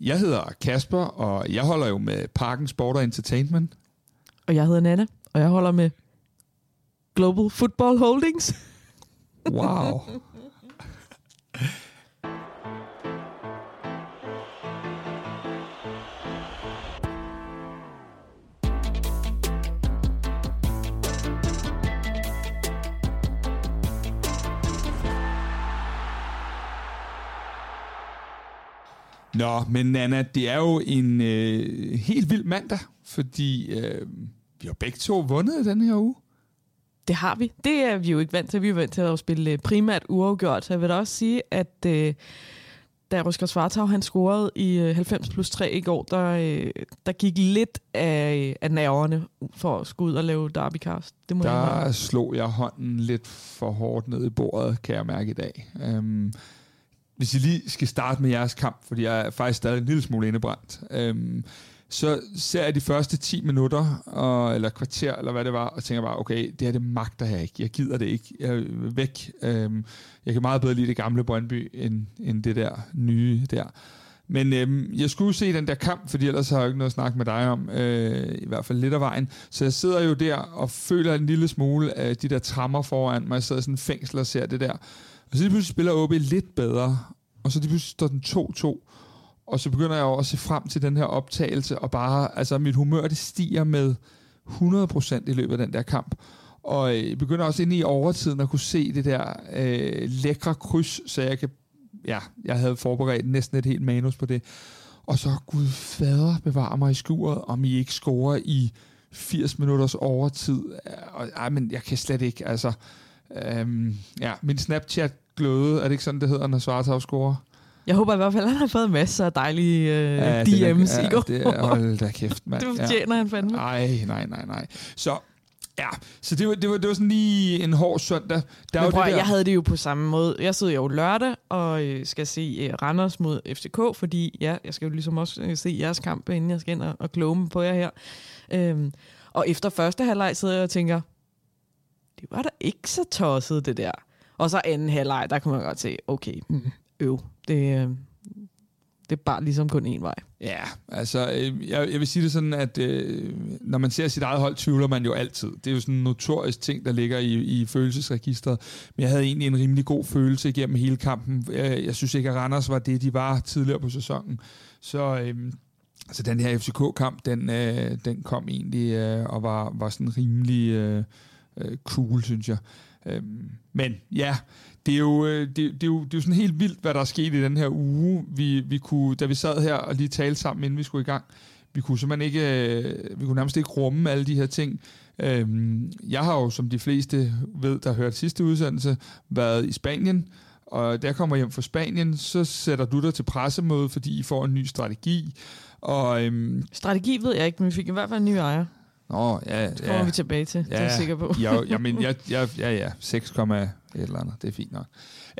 Jeg hedder Kasper, og jeg holder jo med Parken Sport og Entertainment. Og jeg hedder Nana, og jeg holder med Global Football Holdings. Wow. Nå, men Nana, det er jo en øh, helt vild mandag, fordi øh, vi har begge to vundet den her uge. Det har vi. Det er vi jo ikke vant til. Vi er vant til at spille øh, primært uafgjort. Så jeg vil da også sige, at øh, da Rutger Svartau han scorede i øh, 90 plus 3 i går, der, øh, der gik lidt af, af nerverne for at skulle ud og lave derbycast. Det må jeg Der indrømme. slog jeg hånden lidt for hårdt ned i bordet, kan jeg mærke i dag. Øhm, hvis I lige skal starte med jeres kamp, fordi jeg er faktisk stadig en lille smule indebrændt, øhm, så ser jeg de første 10 minutter, og, eller kvarter, eller hvad det var, og tænker bare, okay, det her det magter jeg ikke. Jeg gider det ikke. Jeg er væk. Øhm, jeg kan meget bedre lide det gamle Brøndby, end, end det der nye der. Men øhm, jeg skulle se den der kamp, fordi ellers har jeg ikke noget at snakke med dig om, øh, i hvert fald lidt af vejen. Så jeg sidder jo der og føler en lille smule af de der trammer foran mig. Jeg sidder i sådan en fængsel og ser det der. Og så lige pludselig spiller OB lidt bedre, og så lige pludselig står den 2-2. Og så begynder jeg jo at se frem til den her optagelse, og bare, altså mit humør det stiger med 100% i løbet af den der kamp. Og øh, jeg begynder også ind i overtiden at kunne se det der øh, lækre kryds, så jeg kan, ja, jeg havde forberedt næsten et helt manus på det. Og så, Gud fader, bevarer mig i skuret, om I ikke scorer i 80 minutters overtid. Øh, og, ej, men jeg kan slet ikke, altså... Øhm, ja, min Snapchat gløde, er det ikke sådan, det hedder, når Svartov scorer? Jeg håber i hvert fald, at han har fået masser af dejlige øh, Ja, ja, det DM's ja, i går. Det hold da kæft, mand. det ja. fortjener han fandme. Ej, nej, nej, nej. Så, ja, så det var, det var, det var sådan lige en hård søndag. Der er Men prøv, det der, jeg havde det jo på samme måde. Jeg sidder jo lørdag og øh, skal se øh, Randers mod FCK, fordi ja, jeg skal jo ligesom også øh, se jeres kamp, inden jeg skal ind og, og kloge på jer her. Øhm, og efter første halvleg sidder jeg og tænker, det var da ikke så tosset, det der. Og så anden halvleg, der kan man godt se, okay, mm, øv, det, øh, det er bare ligesom kun en vej. Ja, altså, øh, jeg, jeg vil sige det sådan, at øh, når man ser sit eget hold, tvivler man jo altid. Det er jo sådan en notorisk ting, der ligger i, i følelsesregistret. Men jeg havde egentlig en rimelig god følelse igennem hele kampen. Jeg, jeg synes ikke, at Randers var det, de var tidligere på sæsonen. Så, øh, så den her FCK-kamp, den, øh, den kom egentlig øh, og var, var sådan rimelig øh, øh, cool, synes jeg. Øh, men ja, det er, jo, øh, det, det, er jo, det er jo sådan helt vildt, hvad der er sket i den her uge. Vi, vi kunne, da vi sad her og lige talte sammen, inden vi skulle i gang, vi kunne simpelthen ikke, øh, vi kunne nærmest ikke rumme alle de her ting. Øhm, jeg har jo, som de fleste ved, der hørte sidste udsendelse, været i Spanien, og der kommer hjem fra Spanien, så sætter du dig til pressemøde, fordi I får en ny strategi. Og, øhm, Strategi ved jeg ikke, men vi fik i hvert fald en ny ejer nå, ja, Det kommer ja. vi tilbage til, det er jeg sikker på. Ja, jeg, men, jeg, jeg, ja, ja, 6, et eller andet, det er fint nok.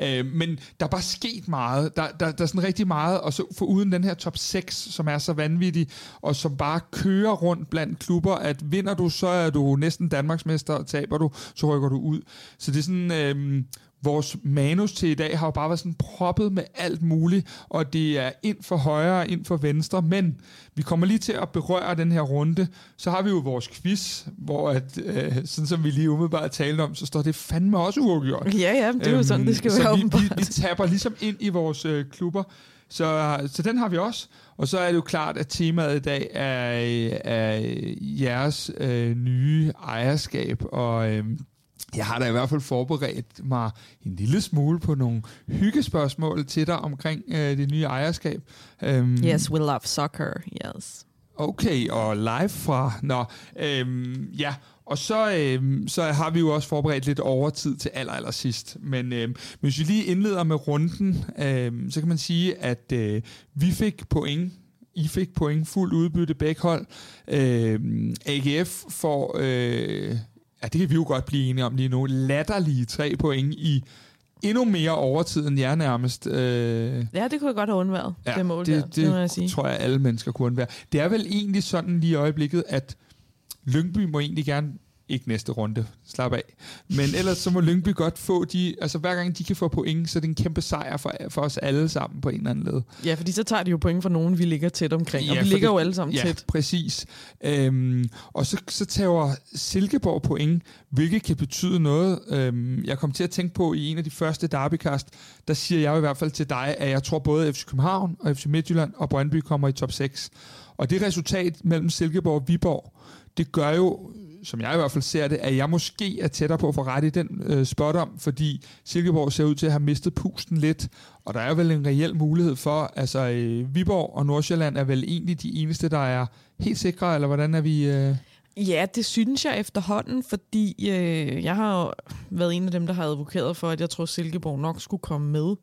Øh, men der er bare sket meget. Der, der, der er sådan rigtig meget, og så for uden den her top 6, som er så vanvittig, og som bare kører rundt blandt klubber, at vinder du, så er du næsten Danmarksmester, og taber du, så rykker du ud. Så det er sådan... Øh, vores manus til i dag har jo bare været sådan proppet med alt muligt, og det er ind for højre og ind for venstre, men vi kommer lige til at berøre den her runde. Så har vi jo vores quiz, hvor at, øh, sådan som vi lige umiddelbart talte om, så står det fandme også uafgjort. Ja, ja, det er jo sådan, det skal så være vi, vi, vi taber ligesom ind i vores øh, klubber. Så, så den har vi også. Og så er det jo klart, at temaet i dag er, er jeres øh, nye ejerskab. Og øh, jeg har da i hvert fald forberedt mig en lille smule på nogle hyggespørgsmål til dig omkring øh, det nye ejerskab. Um, Yes, we love soccer, yes. Okay, og live fra... Nå, øhm, ja, og så, øhm, så har vi jo også forberedt lidt overtid til aller, aller sidst. Men øhm, hvis vi lige indleder med runden, øhm, så kan man sige, at øh, vi fik point. I fik point fuld udbytte begge hold. Øhm, AGF får, øh, ja det kan vi jo godt blive enige om lige nu, latterlige tre point i endnu mere overtid end jer nærmest. Øh, Ja, det kunne jeg godt have undværet, ja, det mål det, der, det, det må jeg sige. tror jeg, alle mennesker kunne undvære. Det er vel egentlig sådan lige i øjeblikket, at Lyngby må egentlig gerne ikke næste runde. Slap af. Men ellers så må Lyngby godt få de... Altså hver gang de kan få point, så er det en kæmpe sejr for, for os alle sammen på en eller anden led. Ja, fordi så tager de jo point for nogen, vi ligger tæt omkring. Ja, og vi ligger det, jo alle sammen ja, tæt. præcis. Øhm, og så, så tager Silkeborg point, hvilket kan betyde noget. Øhm, jeg kom til at tænke på i en af de første derbykast, der siger jeg i hvert fald til dig, at jeg tror både FC København og FC Midtjylland og Brøndby kommer i top 6. Og det resultat mellem Silkeborg og Viborg, det gør jo, som jeg i hvert fald ser det, at jeg måske er tættere på at få ret i den øh, spot om, fordi Silkeborg ser ud til at have mistet pusten lidt, og der er vel en reel mulighed for, altså øh, Viborg og Nordsjælland er vel egentlig de eneste, der er helt sikre, eller hvordan er vi... Øh Ja, det synes jeg efterhånden, fordi øh, jeg har jo været en af dem, der har advokeret for, at jeg tror, Silkeborg nok skulle komme med.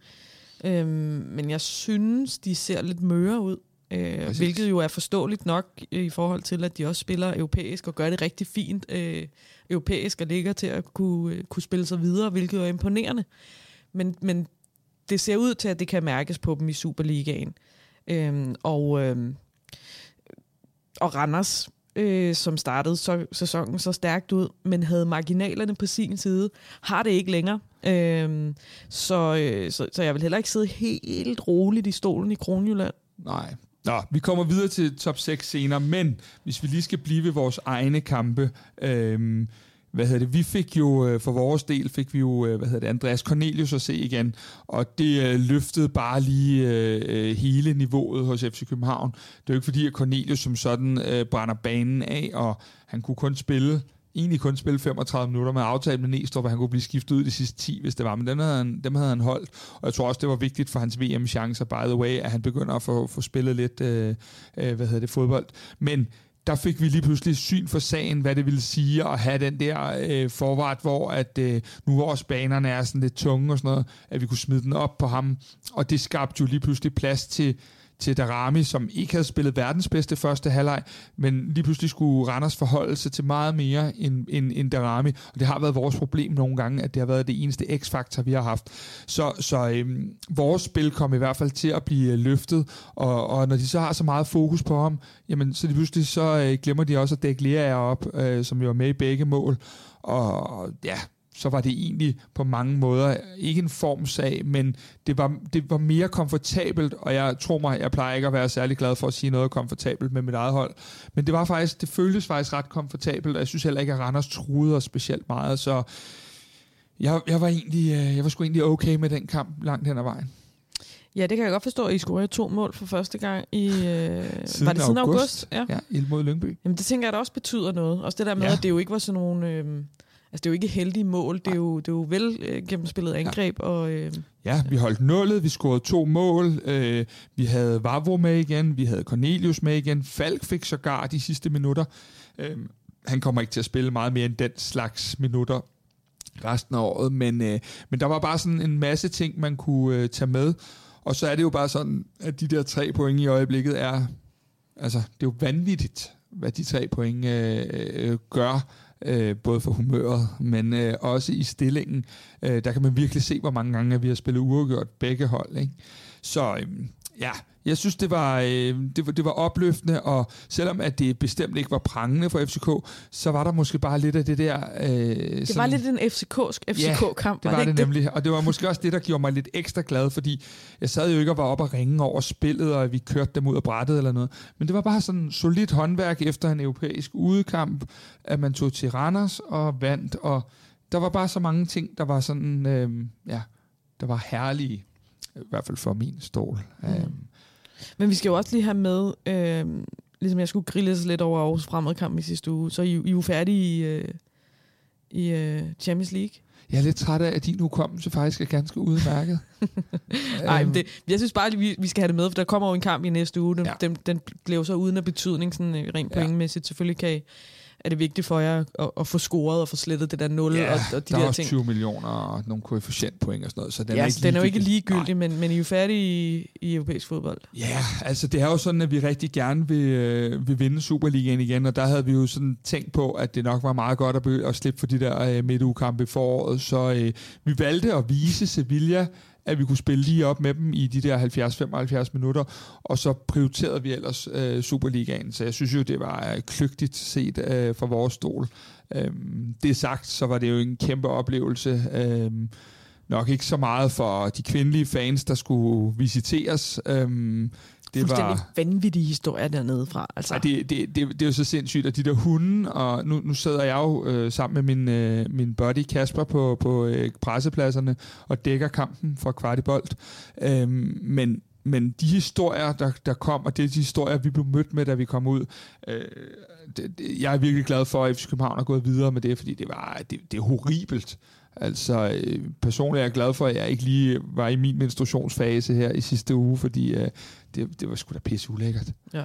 Øhm, men jeg synes, de ser lidt møre ud. Øh, hvilket jo er forståeligt nok i forhold til, at de også spiller europæisk og gør det rigtig fint øh, europæisk og ligger til at kunne, øh, kunne spille sig videre, hvilket er imponerende. Men, men det ser ud til, at det kan mærkes på dem i Superligaen. Øh, og, øh, og Randers, øh, som startede så, sæsonen så stærkt ud, men havde marginalerne på sin side, har det ikke længere. Øh, så, øh, så, så jeg vil heller ikke sidde helt roligt i stolen i Kronjylland. Nej, Nå, vi kommer videre til top 6 senere, men hvis vi lige skal blive ved vores egne kampe, øhm, hvad hedder det, vi fik jo, øh, for vores del fik vi jo, øh, hvad hedder det, Andreas Cornelius at se igen, og det øh, løftede bare lige øh, øh hele niveauet hos FC København. Det er jo ikke fordi, at Cornelius som sådan øh, brænder banen af, og han kunne kun spille egentlig kun spille 35 minutter med aftalen med Næstrup, at han kunne blive skiftet ud de sidste 10, hvis det var. Men dem havde han, dem havde han holdt. Og jeg tror også, det var vigtigt for hans VM-chancer, by the way, at han begynder at få, få spillet lidt øh, øh, hvad hedder det, fodbold. Men der fik vi lige pludselig syn for sagen, hvad det ville sige at have den der øh, forvart, hvor at øh, nu vores banerne er sådan lidt tunge og sådan noget, at vi kunne smide den op på ham. Og det skabte jo lige pludselig plads til til Darami, som ikke havde spillet verdens bedste første halvleg, men lige pludselig skulle Randers forholde sig til meget mere end, end, end Darami, og det har været vores problem nogle gange, at det har været det eneste x-faktor, vi har haft. Så, så øhm, vores spil kom i hvert fald til at blive øh, løftet, og, og når de så har så meget fokus på ham, jamen så lige pludselig så øh, glemmer de også at dække Lea op, øh, som jo er med i begge mål, og ja, så var det egentlig på mange måder ikke en formsag, men det var, det var mere komfortabelt, og jeg tror mig, jeg plejer ikke at være særlig glad for at sige noget komfortabelt med mit eget hold, men det var faktisk, det føltes faktisk ret komfortabelt, og jeg synes heller ikke, at Randers truede os specielt meget, så jeg, jeg var egentlig, øh, jeg var sgu egentlig okay med den kamp langt hen ad vejen. Ja, det kan jeg godt forstå, I scorede to mål for første gang i... Øh, siden var det siden august? august? Ja, ja mod Lyngby. Jamen, det tænker jeg, at også betyder noget. Også det der med, ja. at det jo ikke var sådan nogle... Øh, Altså, det er jo ikke heldige mål. Det er jo, det er jo vel øh, gennemspillet angreb. Ja. Og, øh, ja, vi holdt nullet. Vi scorede to mål. Øh, vi havde Vavro med igen. Vi havde Cornelius med igen. Falk fik sågar de sidste minutter. Øh, han kommer ikke til at spille meget mere end den slags minutter resten af året, men, øh, men der var bare sådan en masse ting, man kunne øh, tage med. Og så er det jo bare sådan, at de der tre point i øjeblikket er, altså det er jo vanvittigt, hvad de tre point øh, øh, gør øh, både for humøret, men øh, også i stillingen. Øh, der kan man virkelig se, hvor mange gange vi har spillet uafgjort begge hold. Ikke? Så øh, ja, jeg synes, det var, øh, det, var, det var opløftende, og selvom at det bestemt ikke var prangende for FCK, så var der måske bare lidt af det der... Øh, det sådan, var lidt en FCK-kamp, FCK det var, det, det nemlig, og det var måske også det, der gjorde mig lidt ekstra glad, fordi jeg sad jo ikke og var oppe og ringe over spillet, og vi kørte dem ud af brættet eller noget, men det var bare sådan solidt håndværk efter en europæisk udekamp, at man tog til Randers og vandt, og der var bare så mange ting, der var sådan, øh, ja, der var herlige, i hvert fald for min stol. Mm. Øh, men vi skal jo også lige have med, øh, ligesom jeg skulle grille lidt over Aarhus fremad i sidste uge, så I, I er jo færdige i, øh, i øh, Champions League. Jeg er lidt træt af, at din hukommelse faktisk er ganske udmærket. Nej, men det, jeg synes bare, at vi, vi skal have det med, for der kommer jo en kamp i næste uge. Den, ja. den, den blev så uden af betydning, sådan øh, rent pointmæssigt. Selvfølgelig kan I, er det vigtigt for jer at, at få scoret og få slettet det der 0 ja, og, og de der der er ting. 20 millioner og nogle koefficientpoint og sådan noget, så den ja, er ikke den er jo ikke ligegyldig, men, men I er jo færdige i, i europæisk fodbold. Ja, altså det er jo sådan, at vi rigtig gerne vil, øh, vil vinde Superligaen igen, og der havde vi jo sådan tænkt på, at det nok var meget godt at, at slippe for de der øh, midtugekampe i foråret, så øh, vi valgte at vise Sevilla, at vi kunne spille lige op med dem i de der 70-75 minutter, og så prioriterede vi ellers øh, Superligaen. Så jeg synes jo, det var øh, kløgtigt set øh, fra vores stol. Øh, det sagt, så var det jo en kæmpe oplevelse. Øh, nok ikke så meget for de kvindelige fans, der skulle visiteres. Øhm, det var vanvittige historier dernede fra. Altså. Det, det, det, det er jo så sindssygt, at de der hunde, og nu, nu sidder jeg jo øh, sammen med min, øh, min buddy Kasper på, på øh, pressepladserne og dækker kampen for kvart i bold. Øhm, men men de historier, der, der kom, og det er de historier, vi blev mødt med, da vi kom ud, øh, det, det, jeg er virkelig glad for, at FC København er gået videre med det, fordi det, var, det, det er horribelt. Altså, øh, personligt er jeg glad for, at jeg ikke lige var i min menstruationsfase her i sidste uge, fordi øh, det, det var sgu da pisse ulækkert. Ja.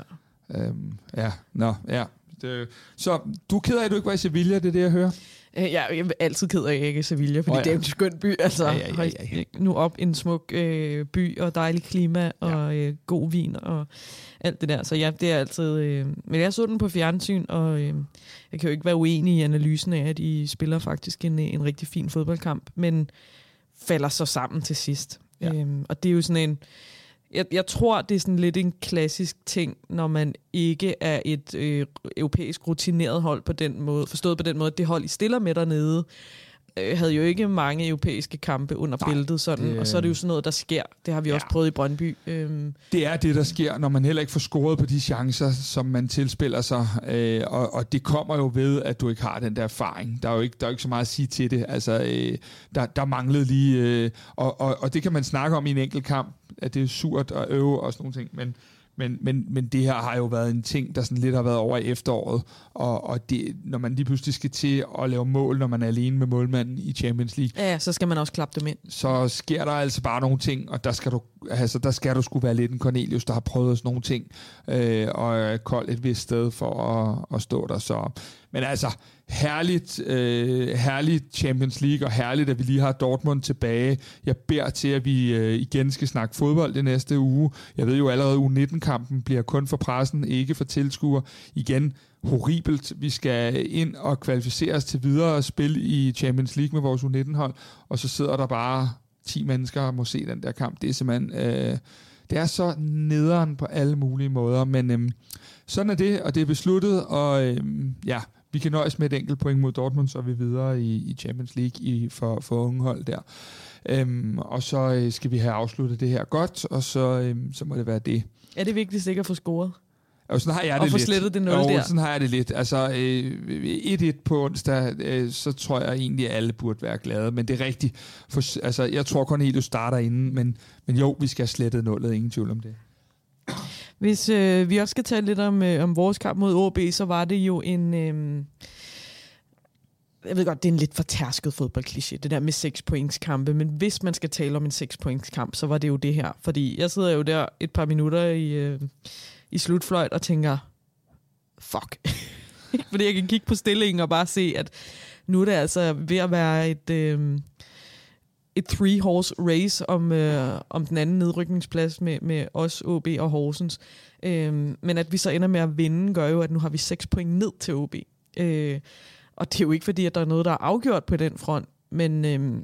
Øhm, ja, nå, ja. Det, så du er ked af, at du ikke var i Sevilla, det er det, jeg hører? Øh, ja, jeg er altid ked af, at jeg ikke er i Sevilla, fordi oh, ja. det er en skøn by. Altså, ja, ja, ja, ja, ja. Nu op en smuk øh, by, og dejlig klima, og ja. øh, god vin, og alt det der. Så ja, det er altid... Øh, men jeg så den på fjernsyn, og øh, jeg kan jo ikke være uenig i analysen af, at de spiller faktisk en, en rigtig fin fodboldkamp, men falder så sammen til sidst. Ja. Øhm, og det er jo sådan en jeg, jeg tror, det er sådan lidt en klassisk ting, når man ikke er et øh, europæisk rutineret hold på den måde, forstået på den måde, at det hold, I stiller med dernede, øh, havde jo ikke mange europæiske kampe under Nej, bæltet, sådan, det, og så er det jo sådan noget, der sker. Det har vi ja. også prøvet i Brøndby. Øhm. Det er det, der sker, når man heller ikke får scoret på de chancer, som man tilspiller sig, øh, og, og det kommer jo ved, at du ikke har den der erfaring. Der er jo ikke, der er jo ikke så meget at sige til det. Altså, øh, der, der manglede lige, øh, og, og, og det kan man snakke om i en enkelt kamp, at det er surt at øve og sådan nogle ting, men men, men, men det her har jo været en ting, der sådan lidt har været over i efteråret, og, og det, når man lige pludselig skal til at lave mål, når man er alene med målmanden i Champions League. Ja, så skal man også klappe dem ind. Så sker der altså bare nogle ting, og der skal du, altså, der skal du skulle være lidt en Cornelius, der har prøvet sådan nogle ting, øh, og er kold et vist sted for at, at stå der. Så. Men altså, herligt, øh, herligt Champions League, og herligt, at vi lige har Dortmund tilbage. Jeg beder til, at vi øh, igen skal snakke fodbold det næste uge. Jeg ved jo allerede, at U19-kampen bliver kun for pressen, ikke for tilskuer. Igen, horribelt. Vi skal ind og kvalificere os til videre spil i Champions League med vores U19-hold, og så sidder der bare 10 mennesker og må se den der kamp. Det er simpelthen... Øh, det er så nederen på alle mulige måder, men øhm, sådan er det, og det er besluttet, og øhm, ja, vi kan nøjes med et enkelt point mod Dortmund, så er vi videre i, i Champions League i, for, for unge hold der. Øhm, og så øh, skal vi have afsluttet det her godt, og så, øhm, så må det være det. Er det vigtigst ikke at få scoret? Og sådan har jeg det og få slettet det 0 jo, der. sådan har jeg det lidt. Altså, øh, 1-1 på onsdag, øh, så tror jeg egentlig, at alle burde være glade. Men det er rigtigt. For, altså, jeg tror kun helt, du starter inden. Men, men jo, vi skal have slettet nullet. Ingen tvivl om det. Hvis øh, vi også skal tale lidt om, øh, om vores kamp mod OB, så var det jo en... Øh, jeg ved godt, det er en lidt fortærsket fodboldkliché, det der med 6 points kampe, men hvis man skal tale om en 6 points kamp, så var det jo det her. Fordi jeg sidder jo der et par minutter i, øh, i slutfløjt og tænker, fuck. fordi jeg kan kigge på stillingen og bare se, at nu er det altså ved at være et... Øh, et three-horse race om, øh, om den anden nedrykningsplads med, med os, OB og Horsens. Øh, men at vi så ender med at vinde, gør jo, at nu har vi seks point ned til OB. Øh, og det er jo ikke fordi, at der er noget, der er afgjort på den front, men... Øh,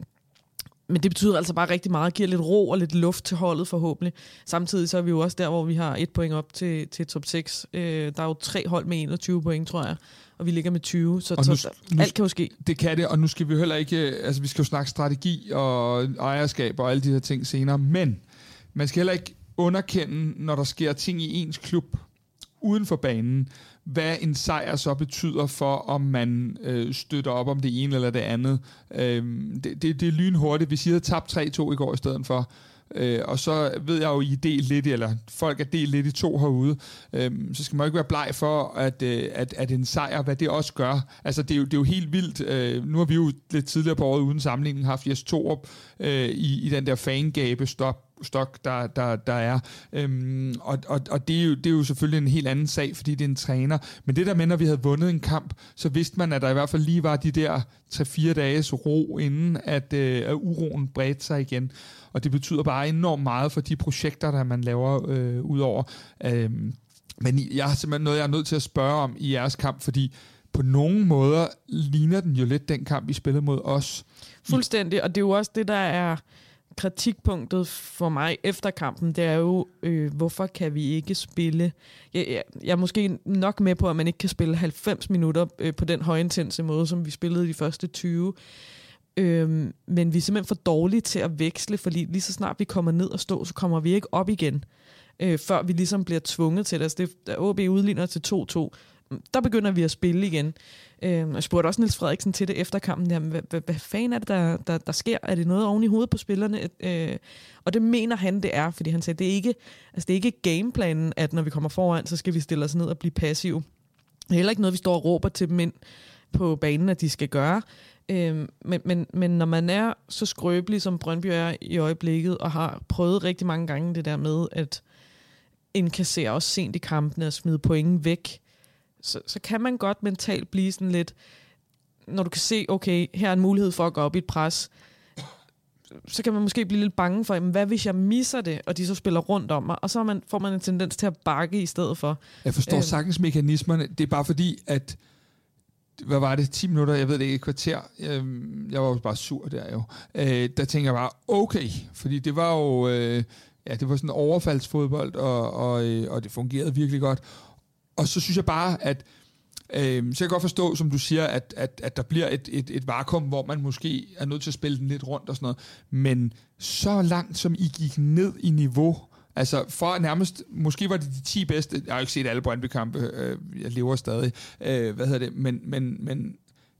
men det betyder altså bare rigtig meget, giver lidt ro og lidt luft til holdet forhåbentlig. Samtidig så er vi jo også der, hvor vi har et point op til, til top 6. Øh, der er jo tre hold med 21 point, tror jeg og vi ligger med 20, så, nu, så nu, alt kan jo ske. Det kan det, og nu skal vi heller ikke, altså vi skal jo snakke strategi og ejerskab og alle de her ting senere, men man skal heller ikke underkende, når der sker ting i ens klub uden for banen, hvad en sejr så betyder for, om man øh, støtter op om det ene eller det andet. Øh, det, det, det er lynhurtigt. Hvis I havde tabt 3-2 i går i stedet for, Øh, og så ved jeg jo, I er delt lidt, eller folk er delt lidt i to herude, øh, så skal man jo ikke være bleg for, at, øh, at, at en sejr, hvad det også gør. Altså, det er jo, det er jo helt vildt. Øh, nu har vi jo lidt tidligere på året uden sammenligning haft Jes Torup øh, i, i den der fangabe stop stok, der, der, der er. Øhm, og og, og det, er jo, det er jo selvfølgelig en helt anden sag, fordi det er en træner. Men det der med, når vi havde vundet en kamp, så vidste man, at der i hvert fald lige var de der 3-4 dages ro, inden at, øh, at uroen bredte sig igen og det betyder bare enormt meget for de projekter, der man laver øh, ud over. Øhm, men jeg har simpelthen noget, jeg er nødt til at spørge om i jeres kamp, fordi på nogle måder ligner den jo lidt den kamp, vi spillede mod os. Fuldstændig, og det er jo også det, der er kritikpunktet for mig efter kampen, det er jo, øh, hvorfor kan vi ikke spille... Jeg, jeg, jeg er måske nok med på, at man ikke kan spille 90 minutter øh, på den højintense måde, som vi spillede de første 20. Øh, men vi er simpelthen for dårlige til at veksle, fordi lige så snart vi kommer ned og stå, så kommer vi ikke op igen, øh, før vi ligesom bliver tvunget til det. Altså, det da OB udligner til 2-2, der begynder vi at spille igen. Øh, jeg spurgte også Niels Frederiksen til det efter kampen. Jamen, hvad, hvad, hvad fanden er det, der, der, der sker? Er det noget oven i hovedet på spillerne? Øh, og det mener han, det er, fordi han sagde, det er ikke, altså, det er ikke gameplanen, at når vi kommer foran, så skal vi stille os ned og blive passive. Det er heller ikke noget, vi står og råber til dem ind på banen, at de skal gøre. Øh, men, men, men når man er så skrøbelig, som Brøndby er i øjeblikket, og har prøvet rigtig mange gange det der med, at indkassere også sent i kampene og smide point væk, så, så kan man godt mentalt blive sådan lidt, når du kan se, okay, her er en mulighed for at gå op i et pres, så kan man måske blive lidt bange for, jamen, hvad hvis jeg misser det, og de så spiller rundt om mig, og så man, får man en tendens til at bakke i stedet for. Jeg forstår øhm. sagtens mekanismerne. Det er bare fordi, at hvad var det, 10 minutter, jeg ved det ikke, et kvarter, øhm, jeg var jo bare sur der jo, øh, der tænker jeg bare, okay, fordi det var jo, øh, ja, det var sådan overfaldsfodbold, og, og, øh, og det fungerede virkelig godt, og så synes jeg bare, at øh, så jeg kan godt forstå, som du siger, at, at, at der bliver et, et, et vakuum, hvor man måske er nødt til at spille den lidt rundt og sådan noget. Men så langt, som I gik ned i niveau, altså for nærmest, måske var det de 10 bedste, jeg har ikke set alle Brøndby-kampe, øh, jeg lever stadig, øh, hvad hedder det, men, men, men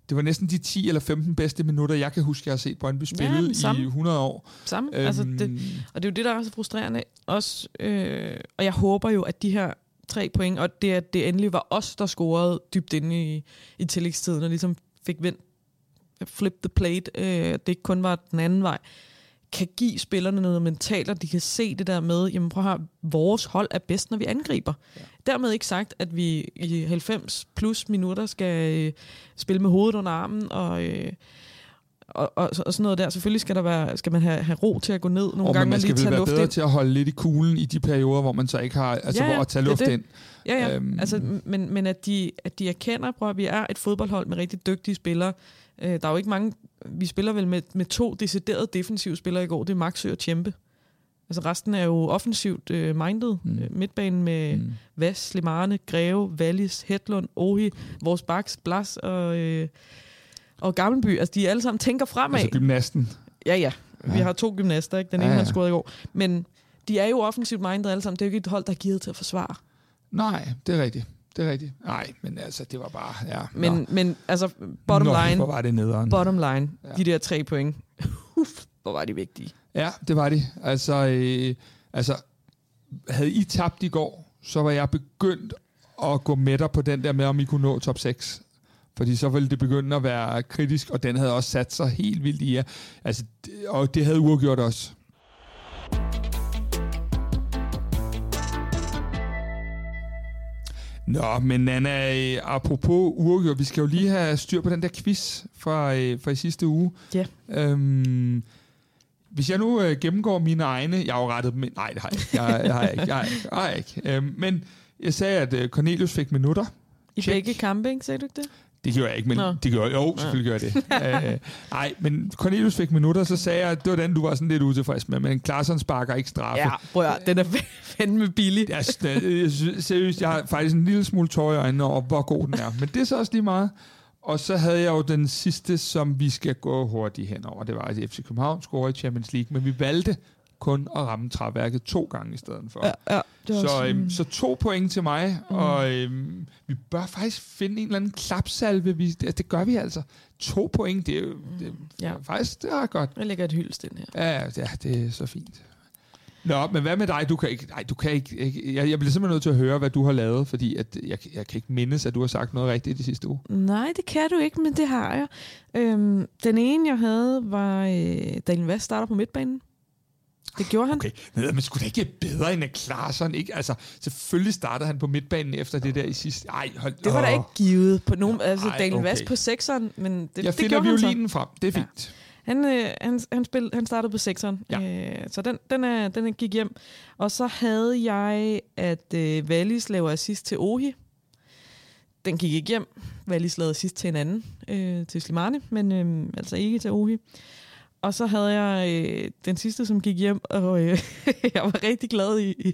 det var næsten de 10 eller 15 bedste minutter, jeg kan huske, jeg har set Brøndby spille ja, i 100 år. Samme, øhm, altså det, og det er jo det, der er så frustrerende. Også, øh, og jeg håber jo, at de her tre point, og det, at det endelig var os, der scorede dybt inde i, i tillægstiden, og ligesom fik vendt, flip the plate, øh, det ikke kun var den anden vej, kan give spillerne noget mentalt, og de kan se det der med, jamen prøv at høre, vores hold er bedst, når vi angriber. Ja. Dermed ikke sagt, at vi i 90 plus minutter skal øh, spille med hovedet under armen, og... Øh, og, og, og sådan noget der. Selvfølgelig skal, der være, skal man have, have ro til at gå ned nogle og gange. man skal vel være bedre ind. til at holde lidt i kuglen i de perioder, hvor man så ikke har, altså ja, ja, hvor at tage luft det. ind. Ja, ja. Øhm. Altså, men, men at, de, at de erkender, prøv, at vi er et fodboldhold med rigtig dygtige spillere. Øh, der er jo ikke mange, vi spiller vel med, med to deciderede defensive spillere i går, det er Maxø og Tjempe. Altså resten er jo offensivt øh, minded. Mm. Øh, midtbanen med mm. Vas, Limane, Greve, Wallis, Hedlund, Ohi, vores baks, Blas og... Øh, og Gammelby, altså de alle sammen tænker fremad. Altså gymnasten. Ja, ja. Vi ja. har to gymnaster, ikke? Den ene ja, ja. har scoret i går. Men de er jo offensivt minded alle sammen. Det er jo ikke et hold, der er givet til at forsvare. Nej, det er rigtigt. Det er rigtigt. Nej, men altså, det var bare... Ja, men, men altså, bottom Nå, line... Hvor var det nederen. Bottom line. Ja. De der tre point. Uff, hvor var de vigtige. Ja, det var de. Altså, øh, altså, havde I tabt i går, så var jeg begyndt at gå med dig på den der med, om I kunne nå top 6. Fordi så ville det begynde at være kritisk, og den havde også sat sig helt vildt i jer. Altså, og det havde uafgjort også. Nå, men Anna, øh, apropos uafgjort, vi skal jo lige have styr på den der quiz fra, øh, fra i sidste uge. Ja. Yeah. Øhm, hvis jeg nu øh, gennemgår mine egne... Jeg har jo rettet dem... Nej, det har jeg ikke. Jeg, jeg har ikke. Jeg har ikke. Jeg har ikke. Øhm, men jeg sagde, at øh, Cornelius fik minutter. I Check. begge kampe, ikke? Sagde du ikke det? Det gjorde jeg ikke, men Nå. det gjorde jeg. Jo, selvfølgelig gjorde jeg det. uh, nej, men Cornelius fik minutter, så sagde jeg, at det var den, du var sådan lidt utilfreds med, men Klaarsson sparker ikke straffe. Ja, prøv at, den er fandme billig. Jeg, jeg, seriøst, jeg har faktisk en lille smule tøj i øjnene over, hvor god den er. Men det er så også lige meget. Og så havde jeg jo den sidste, som vi skal gå hurtigt henover. Det var, at FC København scorede i Champions League, men vi valgte kun at ramme træværket to gange i stedet for. Ja, ja, det så, sådan... øhm, så to point til mig, mm. og øhm, vi bør faktisk finde en eller anden klapsalve. Vi, det, det gør vi altså. To point, det er jo det, ja. faktisk det er godt. Jeg lægger et hyldest ind her. Ja, ja, det er så fint. Nå, men hvad med dig? Du kan ikke, nej, du kan ikke, ikke jeg, jeg bliver simpelthen nødt til at høre, hvad du har lavet, fordi at jeg, jeg kan ikke mindes, at du har sagt noget rigtigt i de sidste uge. Nej, det kan du ikke, men det har jeg. Øhm, den ene, jeg havde, var øh, Daniel Vest starter på midtbanen. Det gjorde han. Okay, men skulle det ikke bedre end at klare sådan, ikke? Altså, selvfølgelig startede han på midtbanen efter det der i sidste... Ej, hold, Det var da ikke givet på nogen... Altså, Ej, Daniel okay. Vast på sekseren, men det, jeg det finder violinen frem. Det er fint. Ja. Han, øh, han, han, spil, han startede på sekseren, ja. øh, så den, den, er, den gik hjem. Og så havde jeg, at øh, Wallis laver assist til Ohi. Den gik ikke hjem. Wallis lavede assist til en anden, øh, til Slimane, men øh, altså ikke til Ohi og så havde jeg øh, den sidste, som gik hjem, og øh, jeg var rigtig glad i, i,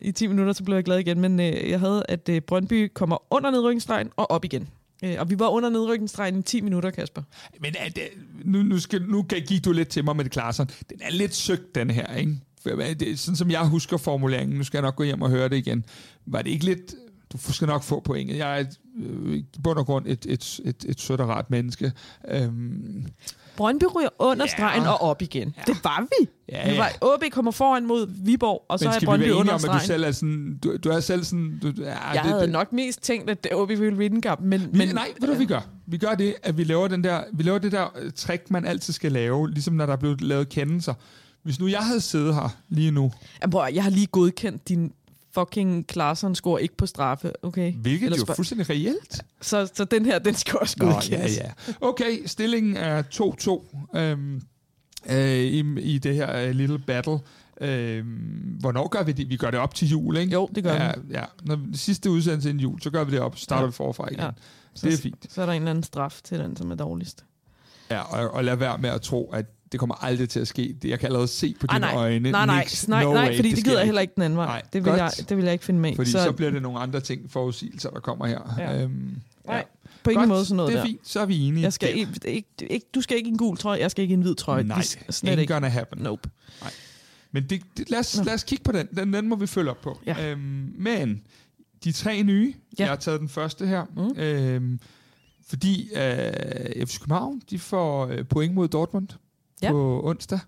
i 10 minutter, så blev jeg glad igen. Men øh, jeg havde, at øh, Brøndby kommer under nedrykningsstregen og op igen. Øh, og vi var under nedrykningsstregen i 10 minutter, Kasper. Men er det, nu, nu, skal, nu gik du lidt til mig med det klare sådan. Den er lidt søgt, den her, ikke? Det, sådan som jeg husker formuleringen, nu skal jeg nok gå hjem og høre det igen. Var det ikke lidt... Du skal nok få pointet. Jeg øh, i bund og grund et, et, et, et sødt og rart menneske. Øhm, Brøndby ryger under ja. stregen og op igen. Ja. Det var vi. Ja, ja. Vi var, OB kommer foran mod Viborg, og så er Brøndby under stregen. Men du selv er sådan... Du, du er selv sådan... Du, ja, jeg det, havde det, nok mest tænkt, at OB ville vinde kamp, men... Vi, men nej, ved du, vi gør? Vi gør det, at vi laver, den der, vi laver det der uh, trick, man altid skal lave, ligesom når der er blevet lavet kendelser. Hvis nu jeg havde siddet her lige nu... Jamen, prøv, jeg har lige godkendt din fucking Klaarsson scorer ikke på straffe, okay? Hvilket Eller jo fuldstændig reelt. Så, så den her, den skal også godkendes. Ja, ja. Okay, stillingen er 2-2 øhm, øh, i, i det her uh, little battle. Øh, hvornår gør vi det? Vi gør det op til jul, ikke? Jo, det gør ja, vi. Ja. Når det sidste udsendelse inden jul, så gør vi det op. Starter ja. det forfra igen. Ja. Så, det er fint. Så er der en eller anden straf til den, som er dårligst. Ja, og, og lad være med at tro, at det kommer aldrig til at ske. Jeg kan allerede se på dine ah, nej. øjne. Nej, nej, Nix, nej, no nej way, fordi det, det gider jeg heller ikke den anden vej. Nej, det, vil jeg, det vil jeg ikke finde med. Fordi så, så bliver det nogle andre ting, forudsigelser, der kommer her. Ja. Øhm, nej, ja. på ingen godt, måde sådan noget det er der. fint, så er vi enige. Jeg skal ikke, ikke, ikke, du skal ikke en gul trøje, jeg skal ikke en hvid trøje. Nej, slet ikke. gonna happen. Nope. Nej. Men det, det, lad, os, lad os kigge på den. den. Den må vi følge op på. Ja. Øhm, men de tre nye, ja. jeg har taget den første her, mm. øhm, fordi øh, FC København, de får øh, point mod Dortmund ja. på onsdag.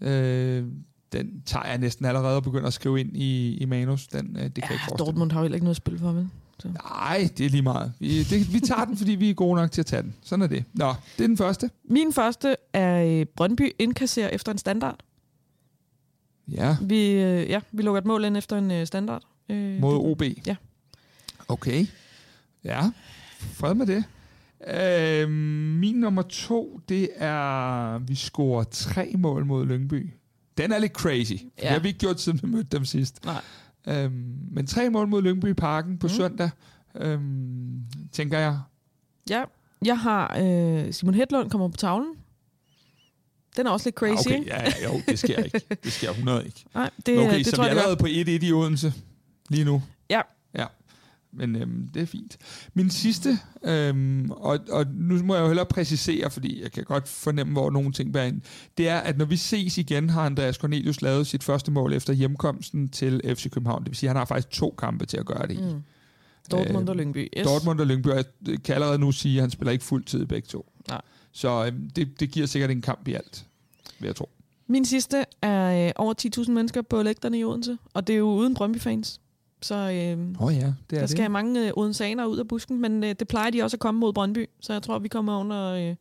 Øh, den tager jeg næsten allerede og begynder at skrive ind i, i manus. Den, øh, det kan ja, ikke Dortmund har jo ikke noget at spille for, vel? Så. Nej, det er lige meget. Vi, det, vi tager den, fordi vi er gode nok til at tage den. Sådan er det. Nå, det er den første. Min første er øh, Brøndby indkasserer efter en standard. Ja. Vi, øh, ja, vi lukker et mål ind efter en øh, standard. Øh, Mod OB? Ja. Okay. Ja, fred med det. Øh, min nummer to, det er, vi scorer tre mål mod Lyngby. Den er lidt crazy, ja. det har vi ikke gjort, siden vi mødte dem sidst. Nej. Øhm, men tre mål mod Lyngby i parken på mm. søndag, øhm, tænker jeg. Ja, jeg har øh, Simon Hedlund kommer på tavlen. Den er også lidt crazy, ah, okay. Ja, ja, jo, det sker ikke. Det sker 100 ikke. Nej, det, okay, det så tror vi er allerede på 1-1 i Odense lige nu. Ja. Ja, men øhm, det er fint. Min sidste, øhm, og, og nu må jeg jo hellere præcisere, fordi jeg kan godt fornemme, hvor nogle ting bærer ind, det er, at når vi ses igen, har Andreas Cornelius lavet sit første mål efter hjemkomsten til FC København. Det vil sige, at han har faktisk to kampe til at gøre det i. Mm. Dortmund og Lyngby. Yes. Dortmund og Lyngby, og jeg kan allerede nu sige, at han spiller ikke fuld tid begge to. Nej. Så øhm, det, det giver sikkert en kamp i alt, vil jeg tro. Min sidste er øh, over 10.000 mennesker på lægterne i Odense, og det er jo uden Brøndby-fans. Så øh, oh ja, det er der det. skal mange øh, odensaner ud af busken, men øh, det plejer de også at komme mod Brøndby, så jeg tror, vi kommer under, øh,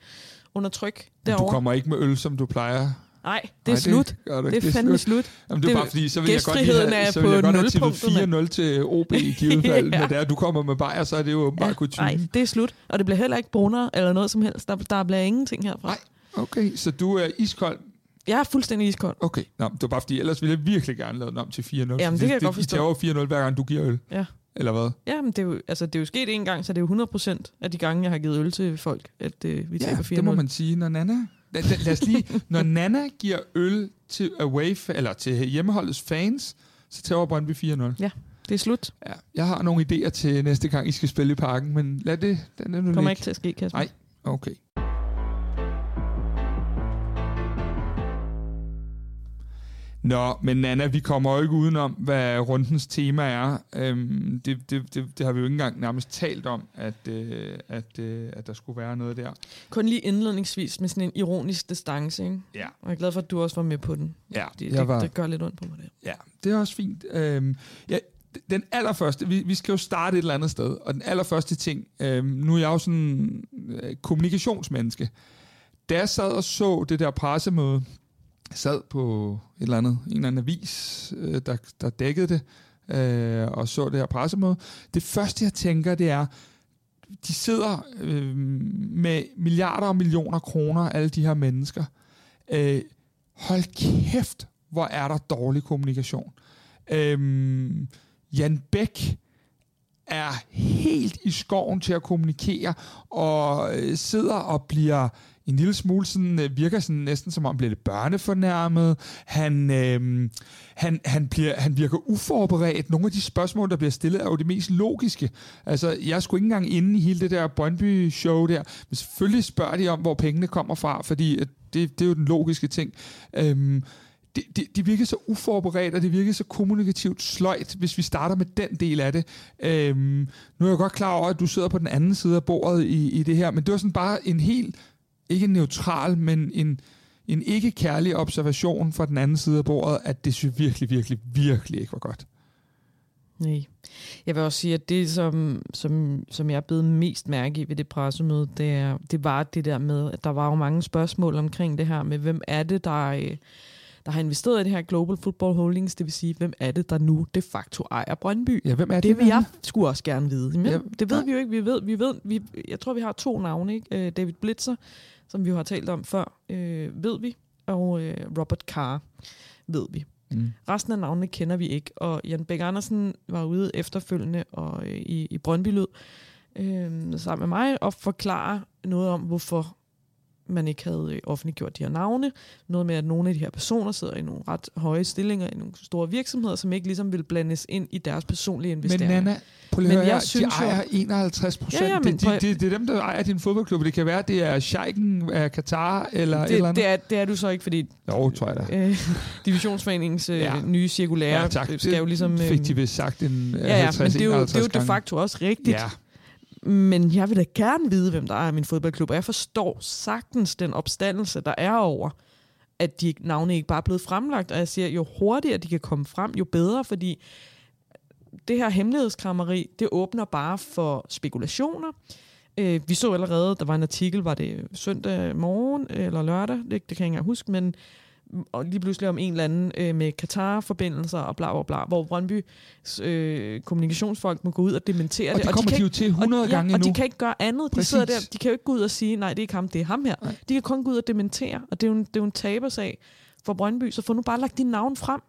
under tryk derovre. du kommer ikke med øl, som du plejer? Nej, det er Nej, slut. Det, det, det er fandme slut. slut. Jamen, det er bare fordi, så vil jeg godt have, så vil jeg godt have 4-0 til OB i givet fald, ja. men der du kommer med bajer, så er det jo bare ja, kutume. Nej, det er slut. Og det bliver heller ikke brunner eller noget som helst. Der, der bliver ingenting herfra. Nej, okay. Så du er iskold jeg er fuldstændig iskold. Okay, Nå, det var bare fordi, ellers ville jeg virkelig gerne lave den om til 4-0. Jamen, det kan jeg det, godt forstå. De 4-0 hver gang, du giver øl. Ja. Eller hvad? Ja, men det er, jo, altså, det er jo sket en gang, så det er jo 100% af de gange, jeg har givet øl til folk, at øh, vi ja, taber 4-0. det må man sige. Når Nana, lad, lad os lige, når Nana giver øl til away, eller til hjemmeholdets fans, så tager Brøndby 4-0. Ja, det er slut. Ja, jeg har nogle idéer til næste gang, I skal spille i parken, men lad det, den er nu Kommer ikke til at ske, Kasper. Nej, okay. Nå, men Nana, vi kommer jo ikke udenom, hvad rundens tema er. Øhm, det, det, det, det har vi jo ikke engang nærmest talt om, at, øh, at, øh, at der skulle være noget der. Kun lige indledningsvis med sådan en ironisk distance, ikke? Ja. Og jeg er glad for, at du også var med på den. Ja, det, det, var... det gør lidt ondt på mig, det. Ja, det er også fint. Øhm, ja, den allerførste, vi, vi skal jo starte et eller andet sted, og den allerførste ting, øhm, nu er jeg jo sådan øh, kommunikationsmenneske, da jeg sad og så det der pressemøde, sad på et eller andet, en eller anden avis, øh, der, der dækkede det, øh, og så det her pressemøde. Det første, jeg tænker, det er, de sidder øh, med milliarder og millioner kroner, alle de her mennesker. Øh, hold kæft, hvor er der dårlig kommunikation. Øh, Jan Bæk er helt i skoven til at kommunikere, og øh, sidder og bliver en lille smule sådan, øh, virker sådan næsten som om han bliver lidt børnefornærmet. Han, øh, han, han, bliver, han virker uforberedt. Nogle af de spørgsmål, der bliver stillet, er jo det mest logiske. Altså, jeg skulle ikke engang inde i hele det der Brøndby-show der, men selvfølgelig spørger de om, hvor pengene kommer fra, fordi det, det er jo den logiske ting. Øh, det, det, det virker så uforberedt, og det virker så kommunikativt sløjt, hvis vi starter med den del af det. Øhm, nu er jeg godt klar over, at du sidder på den anden side af bordet i, i det her, men det var sådan bare en helt, ikke en neutral, men en, en ikke kærlig observation fra den anden side af bordet, at det synes virkelig, virkelig, virkelig ikke var godt. Nej. Jeg vil også sige, at det, som, som, som jeg blev mest mærke i ved det pressemøde, det, er, det var det der med, at der var jo mange spørgsmål omkring det her med, hvem er det, der... Øh, der har investeret i det her Global Football Holdings, det vil sige, hvem er det, der nu de facto ejer Brøndby? Ja, hvem er det? Det vil jeg skulle også gerne vide. Men ja, det ved ja. vi jo ikke. Vi ved, vi ved, vi, jeg tror, vi har to navne. Ikke? Uh, David Blitzer, som vi jo har talt om før, uh, ved vi, og uh, Robert Carr ved vi. Mm. Resten af navnene kender vi ikke, og Jan Bæk Andersen var ude efterfølgende og uh, i, i Brøndby Lyd, uh, sammen med mig og forklare noget om, hvorfor man ikke havde øh, offentliggjort de her navne. Noget med, at nogle af de her personer sidder i nogle ret høje stillinger i nogle store virksomheder, som ikke ligesom vil blandes ind i deres personlige investeringer. Men Nana, prøv lige men jeg her, synes de ejer 51 procent. Ja, ja, det, de, de, det er dem, der ejer din fodboldklub. Det kan være, det er Scheiken af Katar eller det, eller andet. Det er, det er du så ikke, fordi... Jo, tror jeg da. Øh, divisionsforeningens øh, ja. nye cirkulære ja, tak. skal jo ligesom... Øh, fik de vist sagt en ja, ja, 50, men det er jo, det er jo de facto også rigtigt. Ja men jeg vil da gerne vide, hvem der er min fodboldklub, og jeg forstår sagtens den opstandelse, der er over, at de navne ikke bare er blevet fremlagt, og jeg siger, jo hurtigere de kan komme frem, jo bedre, fordi det her hemmelighedskrammeri, det åbner bare for spekulationer. Øh, vi så allerede, der var en artikel, var det søndag morgen eller lørdag, det, det kan jeg ikke engang huske, men og lige pludselig om en eller anden øh, med Katar-forbindelser og bla bla bla, hvor Brøndby øh, kommunikationsfolk må gå ud og dementere og det. Og det kommer de, de jo til 100 og, gange ja, nu. Og de kan ikke gøre andet. De sidder der, de kan jo ikke gå ud og sige, nej, det er ikke ham, det er ham her. Nej. De kan kun gå ud og dementere, og det er jo en, det er jo en tabersag for Brøndby, så få nu bare lagt din navn frem.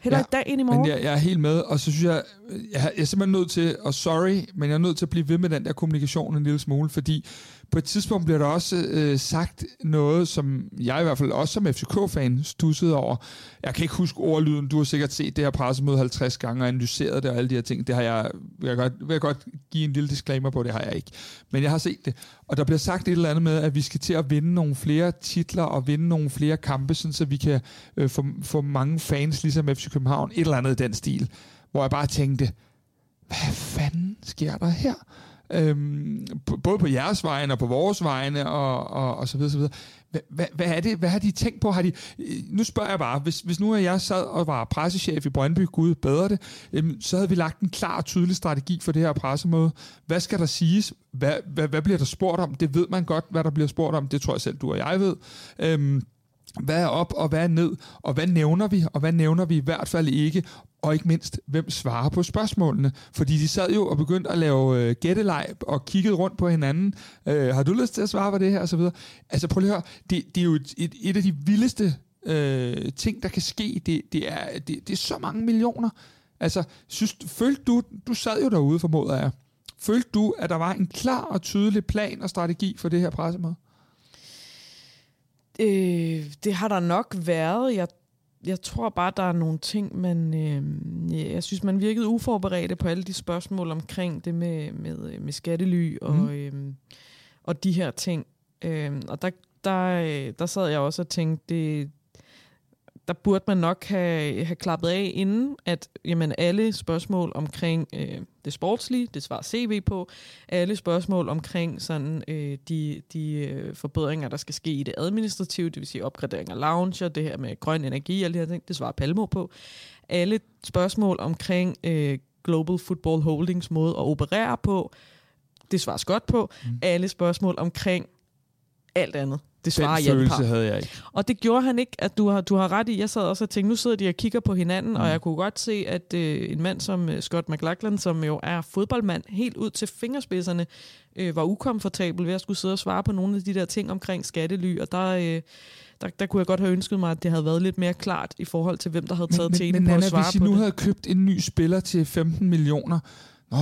Heller ja, i dag ind i morgen. Men jeg, jeg er helt med, og så synes jeg, jeg, jeg er simpelthen nødt til, og sorry, men jeg er nødt til at blive ved med den der kommunikation en lille smule, fordi på et tidspunkt bliver der også øh, sagt noget, som jeg i hvert fald også som FCK-fan stussede over. Jeg kan ikke huske ordlyden. Du har sikkert set det her pressemøde 50 gange og analyseret det og alle de her ting. Det har jeg, vil jeg, godt, vil jeg godt give en lille disclaimer på, det har jeg ikke. Men jeg har set det. Og der bliver sagt et eller andet med, at vi skal til at vinde nogle flere titler og vinde nogle flere kampe, sådan så vi kan øh, få, få mange fans, ligesom FC København. Et eller andet i den stil. Hvor jeg bare tænkte, hvad fanden sker der her? Øhm, både på jeres vegne og på vores vegne og, og, og så videre, så videre. Hvad, hvad, er det? Hvad har de tænkt på? Har de, øh, nu spørger jeg bare, hvis, hvis nu er jeg sad og var pressechef i Brøndby, Gud bedre det, øhm, så havde vi lagt en klar og tydelig strategi for det her pressemøde. Hvad skal der siges? Hvad, hvad, hvad bliver der spurgt om? Det ved man godt, hvad der bliver spurgt om. Det tror jeg selv, du og jeg ved. Øhm, hvad er op, og hvad er ned, og hvad nævner vi, og hvad nævner vi i hvert fald ikke, og ikke mindst, hvem svarer på spørgsmålene. Fordi de sad jo og begyndte at lave øh, gætteleg og kiggede rundt på hinanden. Øh, har du lyst til at svare på det her? Og så videre. Altså prøv lige at høre, det, det er jo et, et, et af de vildeste øh, ting, der kan ske. Det, det, er, det, det er så mange millioner. Altså, synes, følte du, du sad jo derude, formoder jeg. Følte du, at der var en klar og tydelig plan og strategi for det her pressemøde? Øh, det har der nok været. Jeg, jeg tror bare, der er nogle ting, man... Øh, jeg synes, man virkede uforberedte på alle de spørgsmål omkring det med, med, med skattely og, mm. øh, og de her ting. Øh, og der, der, der sad jeg også og tænkte, det, der burde man nok have, have klappet af inden, at jamen, alle spørgsmål omkring øh, det sportslige, det svarer CV på, alle spørgsmål omkring sådan, øh, de, de øh, forbedringer, der skal ske i det administrative, det vil sige opgradering af lounger, det her med grøn energi, alle de her ting, det svarer Palmo på. Alle spørgsmål omkring øh, Global Football Holdings måde at operere på, det svarer Scott på. Mm. Alle spørgsmål omkring alt andet det svarer Den følelse havde jeg ikke. Og det gjorde han ikke, at du har, du har ret i. Jeg sad også og tænkte, nu sidder de og kigger på hinanden, mm. og jeg kunne godt se, at øh, en mand som øh, Scott McLachlan, som jo er fodboldmand helt ud til fingerspidserne, øh, var ukomfortabel ved at skulle sidde og svare på nogle af de der ting omkring skattely, og der... Øh, der, der kunne jeg godt have ønsket mig, at det havde været lidt mere klart i forhold til, hvem der havde taget men, teten men, på Anna, at svare hvis I nu det. havde købt en ny spiller til 15 millioner,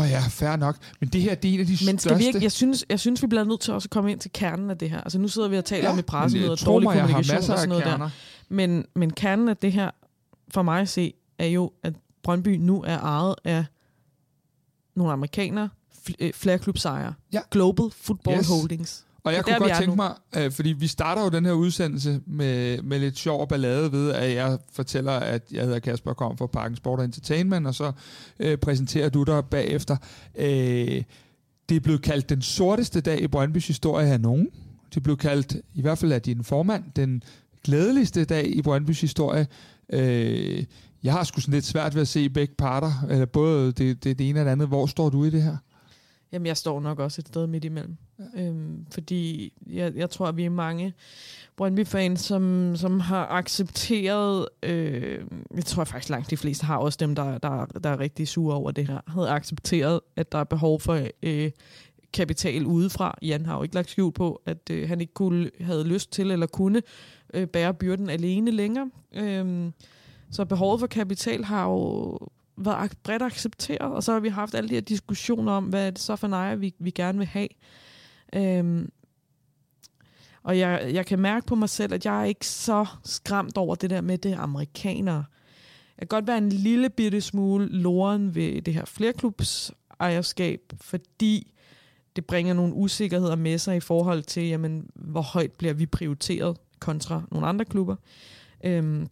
Oh ja, fair nok. Men det her, det er en af de Men skal største... vi ikke, jeg, synes, jeg synes, vi bliver nødt til også at komme ind til kernen af det her. Altså nu sidder vi og taler Ja, om i pressemøder, og tro dårlig mig, jeg har kommunikation og masser sådan noget der. Men, men kernen af det her, for mig at se, er jo, at Brøndby nu er ejet af nogle amerikanere, fl- øh, flerklubsejere. Ja. Global Football Yes. Holdings. Og jeg kunne der, godt tænke nu. mig, øh, fordi vi starter jo den her udsendelse med, med lidt sjov ballade ved, at jeg fortæller, at jeg hedder Kasper og kommer fra Parken Sport og Entertainment, og så øh, præsenterer du dig bagefter. Øh, det er blevet kaldt den sorteste dag i Brøndbys historie af nogen. Det blev kaldt, i hvert fald af din formand, den glædeligste dag i Brøndbys historie. Øh, jeg har sgu sådan lidt svært ved at se begge parter, eller både det, det, det ene og det andet. Hvor står du i det her? Jamen, jeg står nok også et sted midt imellem. Ja. Øhm, fordi jeg, jeg tror, at vi er mange Brøndby-fans, som, som har accepteret, øh, jeg tror faktisk langt de fleste har, også dem, der, der, der er rigtig sure over det her, havde accepteret, at der er behov for øh, kapital udefra. Jan har jo ikke lagt skjul på, at øh, han ikke kunne, havde lyst til eller kunne øh, bære byrden alene længere. Øhm, så behovet for kapital har jo været ak- bredt accepteret, og så har vi haft alle de her diskussioner om, hvad er det så for nej, vi, vi gerne vil have. Øhm, og jeg, jeg kan mærke på mig selv, at jeg er ikke så skræmt over det der med det amerikanere. Jeg kan godt være en lille bitte smule loren ved det her flerklubs ejerskab, fordi det bringer nogle usikkerheder med sig i forhold til, jamen, hvor højt bliver vi prioriteret kontra nogle andre klubber. Øhm,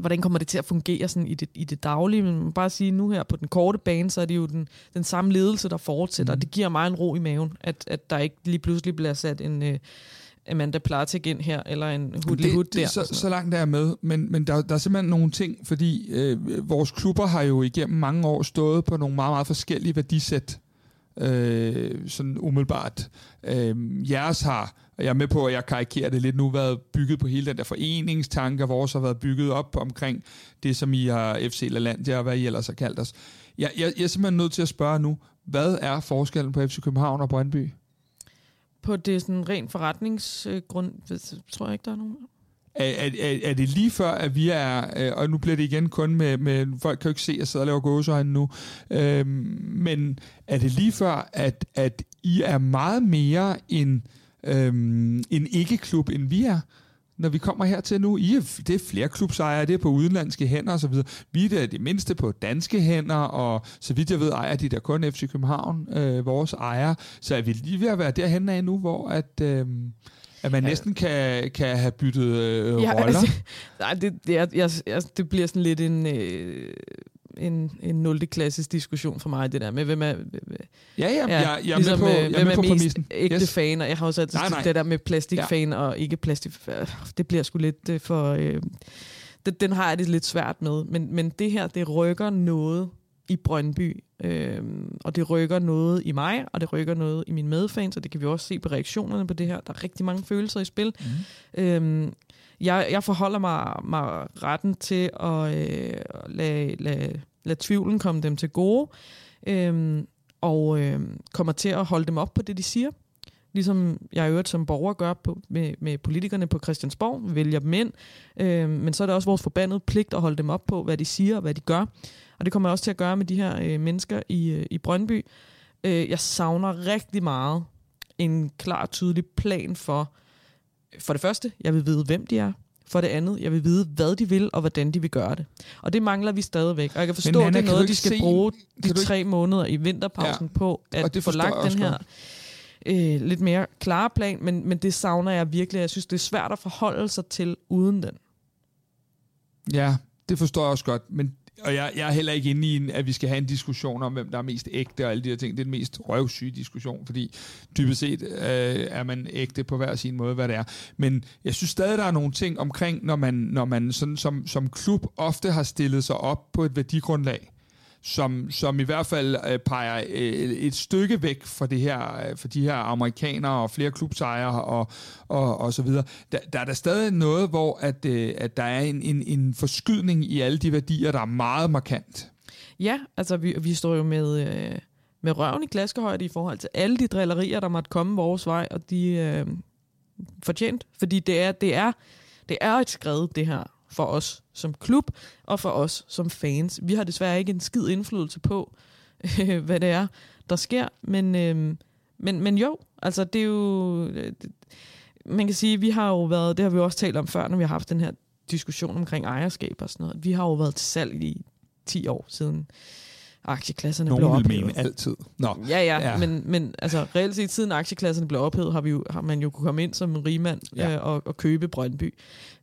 hvordan kommer det til at fungere sådan i, det, i det daglige? Men man må bare sige, nu her på den korte bane, så er det jo den, den samme ledelse, der fortsætter. Mm. Det giver mig en ro i maven, at, at der ikke lige pludselig bliver sat en uh, Amanda Platik ind her, eller en Hood det, der. så, så langt er jeg med, men, men der, der er simpelthen nogle ting, fordi øh, vores klubber har jo igennem mange år stået på nogle meget, meget forskellige værdisæt, øh, sådan umiddelbart. Øh, jeres har, jeg er med på, at jeg karikerer det lidt nu, været bygget på hele den der foreningstanke, og vores har været bygget op omkring det, som I har FC LaLandia, og hvad I ellers har kaldt os. Jeg, jeg, jeg er simpelthen nødt til at spørge nu, hvad er forskellen på FC København og Brøndby? På det sådan rent forretningsgrund, tror jeg ikke, der er nogen. Er, er, er, er det lige før, at vi er, øh, og nu bliver det igen kun med, med folk kan jo ikke se, at jeg sidder og laver gåseøjne nu, øh, men er det lige før, at, at I er meget mere en, øh, en ikke-klub, end vi er? Når vi kommer hertil nu, I er, det er flere klubsejere, det er på udenlandske hænder osv. Vi er det, det mindste på danske hænder, og så vidt jeg ved, ejer de der kun FC København, øh, vores ejer. Så er vi lige ved at være derhen af nu, hvor at... Øh, at man Ja. næsten kan, kan have byttet øh, Ja, roller. altså, nej, det, det, er, jeg, jeg, det bliver sådan lidt en, øh, en, en 0. klasses diskussion for mig, det der med, hvem er, Ja, ja, ja jeg, jeg er ligesom, med på, øh, jeg er hvem er på mest ægte Yes. fan, og jeg har også altid Nej, nej. det der med plastikfan ja. og ikke plastik, øh, det bliver sgu lidt øh, for... Øh, det, den har jeg det lidt svært med, men, men det her, det rykker noget i Brøndby, øh, og det rykker noget i mig, og det rykker noget i mine medfans, og det kan vi også se på reaktionerne på det her. Der er rigtig mange følelser i spil. Mm. Øhm, jeg, jeg forholder mig, mig retten til at øh, lade, lade, lade tvivlen komme dem til gode, øh, og øh, kommer til at holde dem op på det, de siger. Ligesom jeg i øvrigt som borger gør på, med, med politikerne på Christiansborg, vælger dem ind. Øh, men så er det også vores forbandede pligt at holde dem op på, hvad de siger og hvad de gør. Og det kommer jeg også til at gøre med de her øh, mennesker i, øh, i Brøndby. Øh, jeg savner rigtig meget en klar, tydelig plan for, for det første, jeg vil vide, hvem de er. For det andet, jeg vil vide, hvad de vil, og hvordan de vil gøre det. Og det mangler vi stadigvæk. Og jeg kan forstå, Nana, at det er noget, de skal se- bruge de ikke- tre måneder i vinterpausen ja. på, Og at det få lagt den her øh, lidt mere klare plan, men, men det savner jeg virkelig. Jeg synes, det er svært at forholde sig til uden den. Ja, det forstår jeg også godt, men og jeg, jeg er heller ikke inde i, en, at vi skal have en diskussion om, hvem der er mest ægte og alle de her ting. Det er den mest røvsyge diskussion, fordi dybest set øh, er man ægte på hver sin måde, hvad det er. Men jeg synes stadig, der er nogle ting omkring, når man, når man sådan som, som klub ofte har stillet sig op på et værdigrundlag, som, som i hvert fald øh, peger øh, et stykke væk fra det her, øh, for de her amerikanere og flere klubsejere og, og, og så videre. Der, der er der stadig noget, hvor at, øh, at der er en, en, en forskydning i alle de værdier, der er meget markant. Ja, altså vi, vi står jo med, øh, med røven i glaskehøjde i forhold til alle de drillerier, der måtte komme vores vej, og de øh, fortjent. Fordi det er, det, er, det er et skred, det her, for os som klub, og for os som fans. Vi har desværre ikke en skid indflydelse på, hvad det er, der sker. Men, øh, men, men jo, altså det er jo... Øh, man kan sige, vi har jo været, det har vi også talt om før, når vi har haft den her diskussion omkring ejerskab og sådan noget. Vi har jo været til salg i 10 år siden aktieklasserne Nogen blev vil ophævet. mene altid. Nå. Ja, ja, Ja. Men, men altså, reelt set, siden aktieklasserne blev ophævet, har, vi jo, har man jo kunne komme ind som en rigmand ja. øh, og, og købe Brøndby.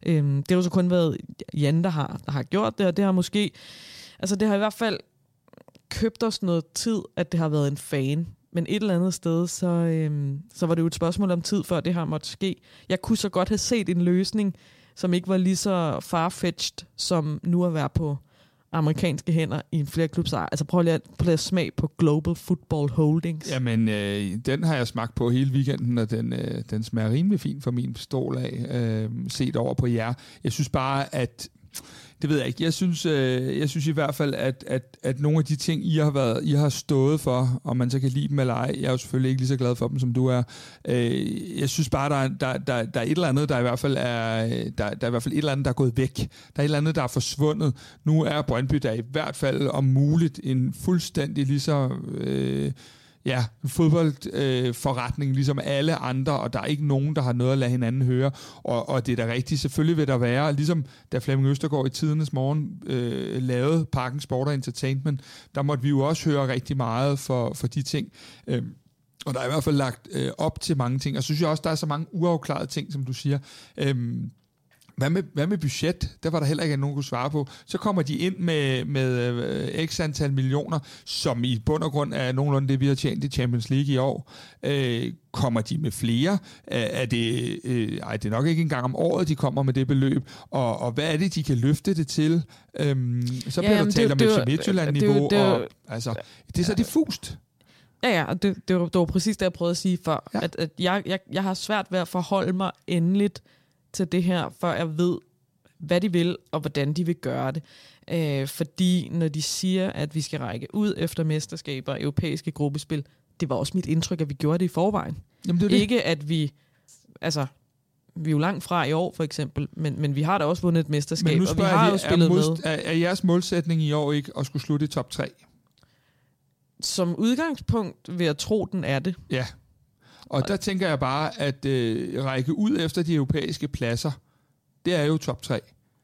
Øhm, det har jo så kun været Jan, der har, der har gjort det, og det har måske... Altså, det har i hvert fald købt os noget tid, at det har været en fan. Men et eller andet sted, så, øhm, så var det jo et spørgsmål om tid, før det her måtte ske. Jeg kunne så godt have set en løsning, som ikke var lige så farfetched, som nu at være på amerikanske hænder i en flerklubs Altså prøv lige at, prøv lige at smag på Global Football Holdings. Jamen, øh, den har jeg smagt på hele weekenden, og den, øh, den smager rimelig fint for min stol af, øh, set over på jer. Jeg synes bare, at det ved jeg ikke. Jeg synes, øh, jeg synes i hvert fald, at, at, at nogle af de ting, I har, været, I har stået for, om man så kan lide dem eller ej, jeg er jo selvfølgelig ikke lige så glad for dem, som du er. Øh, jeg synes bare, der er, der, der, der er et eller andet, der i hvert fald er, der, der er i hvert fald et eller andet, der er gået væk. Der er et eller andet, der er forsvundet. Nu er Brøndby der i hvert fald om muligt en fuldstændig lige så... Øh, ja, fodboldforretning, øh, ligesom alle andre, og der er ikke nogen, der har noget at lade hinanden høre. Og, og det er da rigtigt, selvfølgelig vil der være, ligesom da Flemming Østergaard i tidernes morgen øh, lavede Parken Sport og Entertainment, der måtte vi jo også høre rigtig meget for, for de ting. Øh, og der er i hvert fald lagt øh, op til mange ting, og så synes jeg også, der er så mange uafklarede ting, som du siger. Øh, hvad med, hvad med budget? Der var der heller ikke nogen, der kunne svare på. Så kommer de ind med, med øh, x antal millioner, som i bund og grund er nogenlunde det, vi har tjent i Champions League i år. Øh, kommer de med flere? Er, det, øh, ej, det er nok ikke engang om året, de kommer med det beløb. Og, og hvad er det, de kan løfte det til? Øhm, så bliver Ja, der talt om FC jo- Midtjylland-niveau. det det og, altså, det er så diffust. Ja, ja, og det, det, var, det var præcis det, jeg prøvede at sige før. Ja. At, at jeg, jeg, jeg har svært ved at forholde mig endeligt til det her, før jeg ved, hvad de vil, og hvordan de vil gøre det. Øh, fordi når de siger, at vi skal række ud efter mesterskaber og europæiske gruppespil, det var også mit indtryk, at vi gjorde det i forvejen. Jamen, det er det. Ikke at vi, altså, vi er jo langt fra i år for eksempel, men, men vi har da også vundet et mesterskab, Men nu og vi har jeg, jo spillet er, med. modst- er, er jeres målsætning i år ikke at skulle slutte i top 3? Som udgangspunkt vil jeg tro, den er det. Ja. Og der tænker jeg bare, at øh, række ud efter de europæiske pladser, det er jo top 3.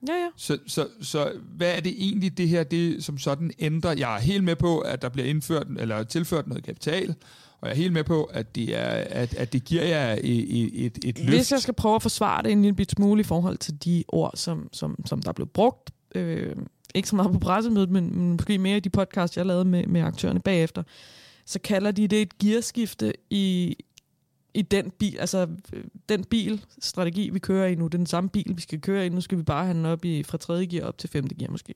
Ja, ja. Så, så, så hvad er det egentlig, det her, det som sådan ændrer? Jeg er helt med på, at der bliver indført eller tilført noget kapital, og jeg er helt med på, at det, er, at, at det giver jer et, et, et, løft. Hvis jeg skal prøve at forsvare det en lille smule i forhold til de ord, som, som, som der blev brugt, øh, ikke så meget på pressemødet, men, men måske mere i de podcasts, jeg lavede med, med aktørerne bagefter, så kalder de det et gearskifte i, i den bil, altså øh, den bilstrategi, vi kører i nu, det er den samme bil, vi skal køre i, nu skal vi bare have den op i, fra tredje gear op til femte gear måske.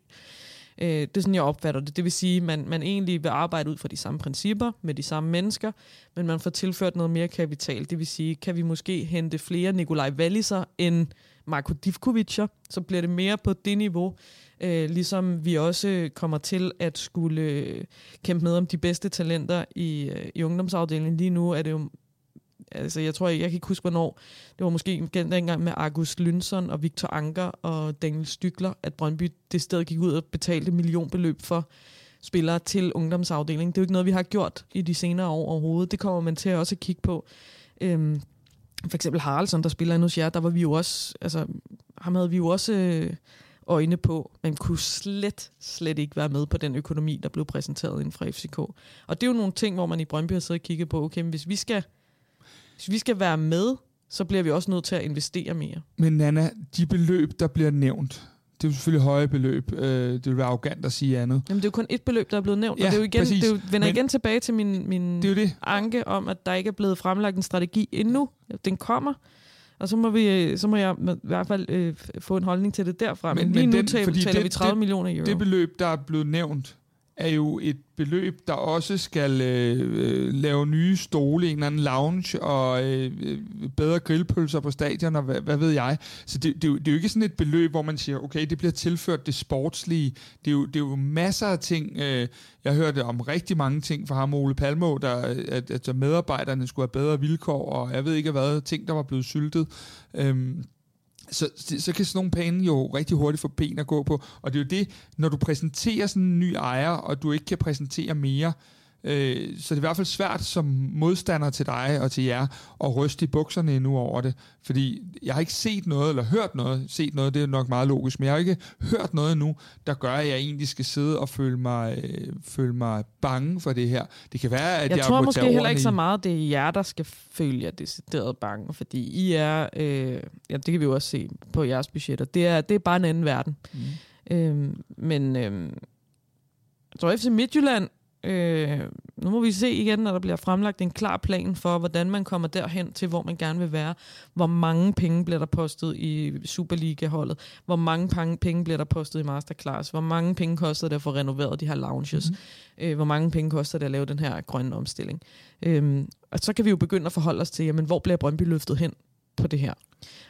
Øh, det er sådan, jeg opfatter det. Det vil sige, at man, man egentlig vil arbejde ud fra de samme principper, med de samme mennesker, men man får tilført noget mere kapital. Det vil sige, kan vi måske hente flere Nikolaj Walliser end Marko Divkovicer, så bliver det mere på det niveau, øh, ligesom vi også kommer til at skulle øh, kæmpe med om de bedste talenter i, øh, i ungdomsafdelingen. Lige nu er det jo altså jeg tror, jeg, jeg kan ikke huske, hvornår. Det var måske dengang med August Lynsson og Victor Anker og Daniel Stykler, at Brøndby det sted gik ud og betalte millionbeløb for spillere til ungdomsafdelingen. Det er jo ikke noget, vi har gjort i de senere år overhovedet. Det kommer man til også at kigge på. Øhm, for eksempel Haraldsson, der spiller hos jer, der var vi jo også, altså ham havde vi jo også øh, øjne på, men kunne slet, slet ikke være med på den økonomi, der blev præsenteret inden fra FCK. Og det er jo nogle ting, hvor man i Brøndby har siddet og kigget på, okay, men hvis vi skal hvis vi skal være med, så bliver vi også nødt til at investere mere. Men Nana, de beløb, der bliver nævnt, det er jo selvfølgelig høje beløb. Øh, det vil være arrogant at sige andet. Jamen, det er jo kun et beløb, der er blevet nævnt, Ja, og det er jo igen, præcis. det er jo, vender Men- igen tilbage til min, min Det er det. anke om, at der ikke er blevet fremlagt en strategi endnu. Den kommer, og så må, vi, så må jeg i hvert fald øh, få en holdning til det derfra. Men, Men- lige men nu den- taler, taler det- vi 30 det- millioner euro. Det beløb, der er blevet nævnt, er jo et beløb, der også skal øh, øh lave nye stole, en eller anden lounge og øh, øh, bedre grillpølser på stadion og hvad, hvad ved jeg. Så det, det, er jo, det er jo ikke sådan et beløb, hvor man siger, okay, det bliver tilført det sportslige. Det er jo, det er jo masser af ting. Øh, jeg hørte om rigtig mange ting fra ham, Ole Palmo, der, at, at medarbejderne skulle have bedre vilkår, og jeg ved ikke hvad, ting, der var blevet syltet. Øh, så, så kan sådan nogle penge jo rigtig hurtigt få ben at gå på. Og det er jo det, når du præsenterer sådan en ny ejer, og du ikke kan præsentere mere, Øh, så det er i hvert fald svært som modstander til dig og til jer at ryste i bukserne endnu over det. Fordi jeg har ikke set noget, eller hørt noget, set noget, det er nok meget logisk, men jeg har ikke hørt noget endnu, der gør, at jeg egentlig skal sidde og føle mig, øh, føle mig bange for det her. Det kan være, at jeg, jeg tror måske heller ikke i... så meget, det er jer, der skal føle jer decideret bange, fordi I er, øh, ja, det kan vi jo også se på jeres budgetter, det er, det er bare en anden verden. Mm. Øh, men øh, jeg tror, FC Midtjylland Øh, nu må vi se igen, når der bliver fremlagt en klar plan for, hvordan man kommer derhen til, hvor man gerne vil være. Hvor mange penge bliver der postet i Superliga-holdet? Hvor mange penge bliver der postet i Masterclass? Hvor mange penge koster det at få renoveret de her lounges? Mm-hmm. Øh, hvor mange penge koster det at lave den her grønne omstilling? Øh, og så kan vi jo begynde at forholde os til, jamen, hvor bliver Brøndby løftet hen på det her?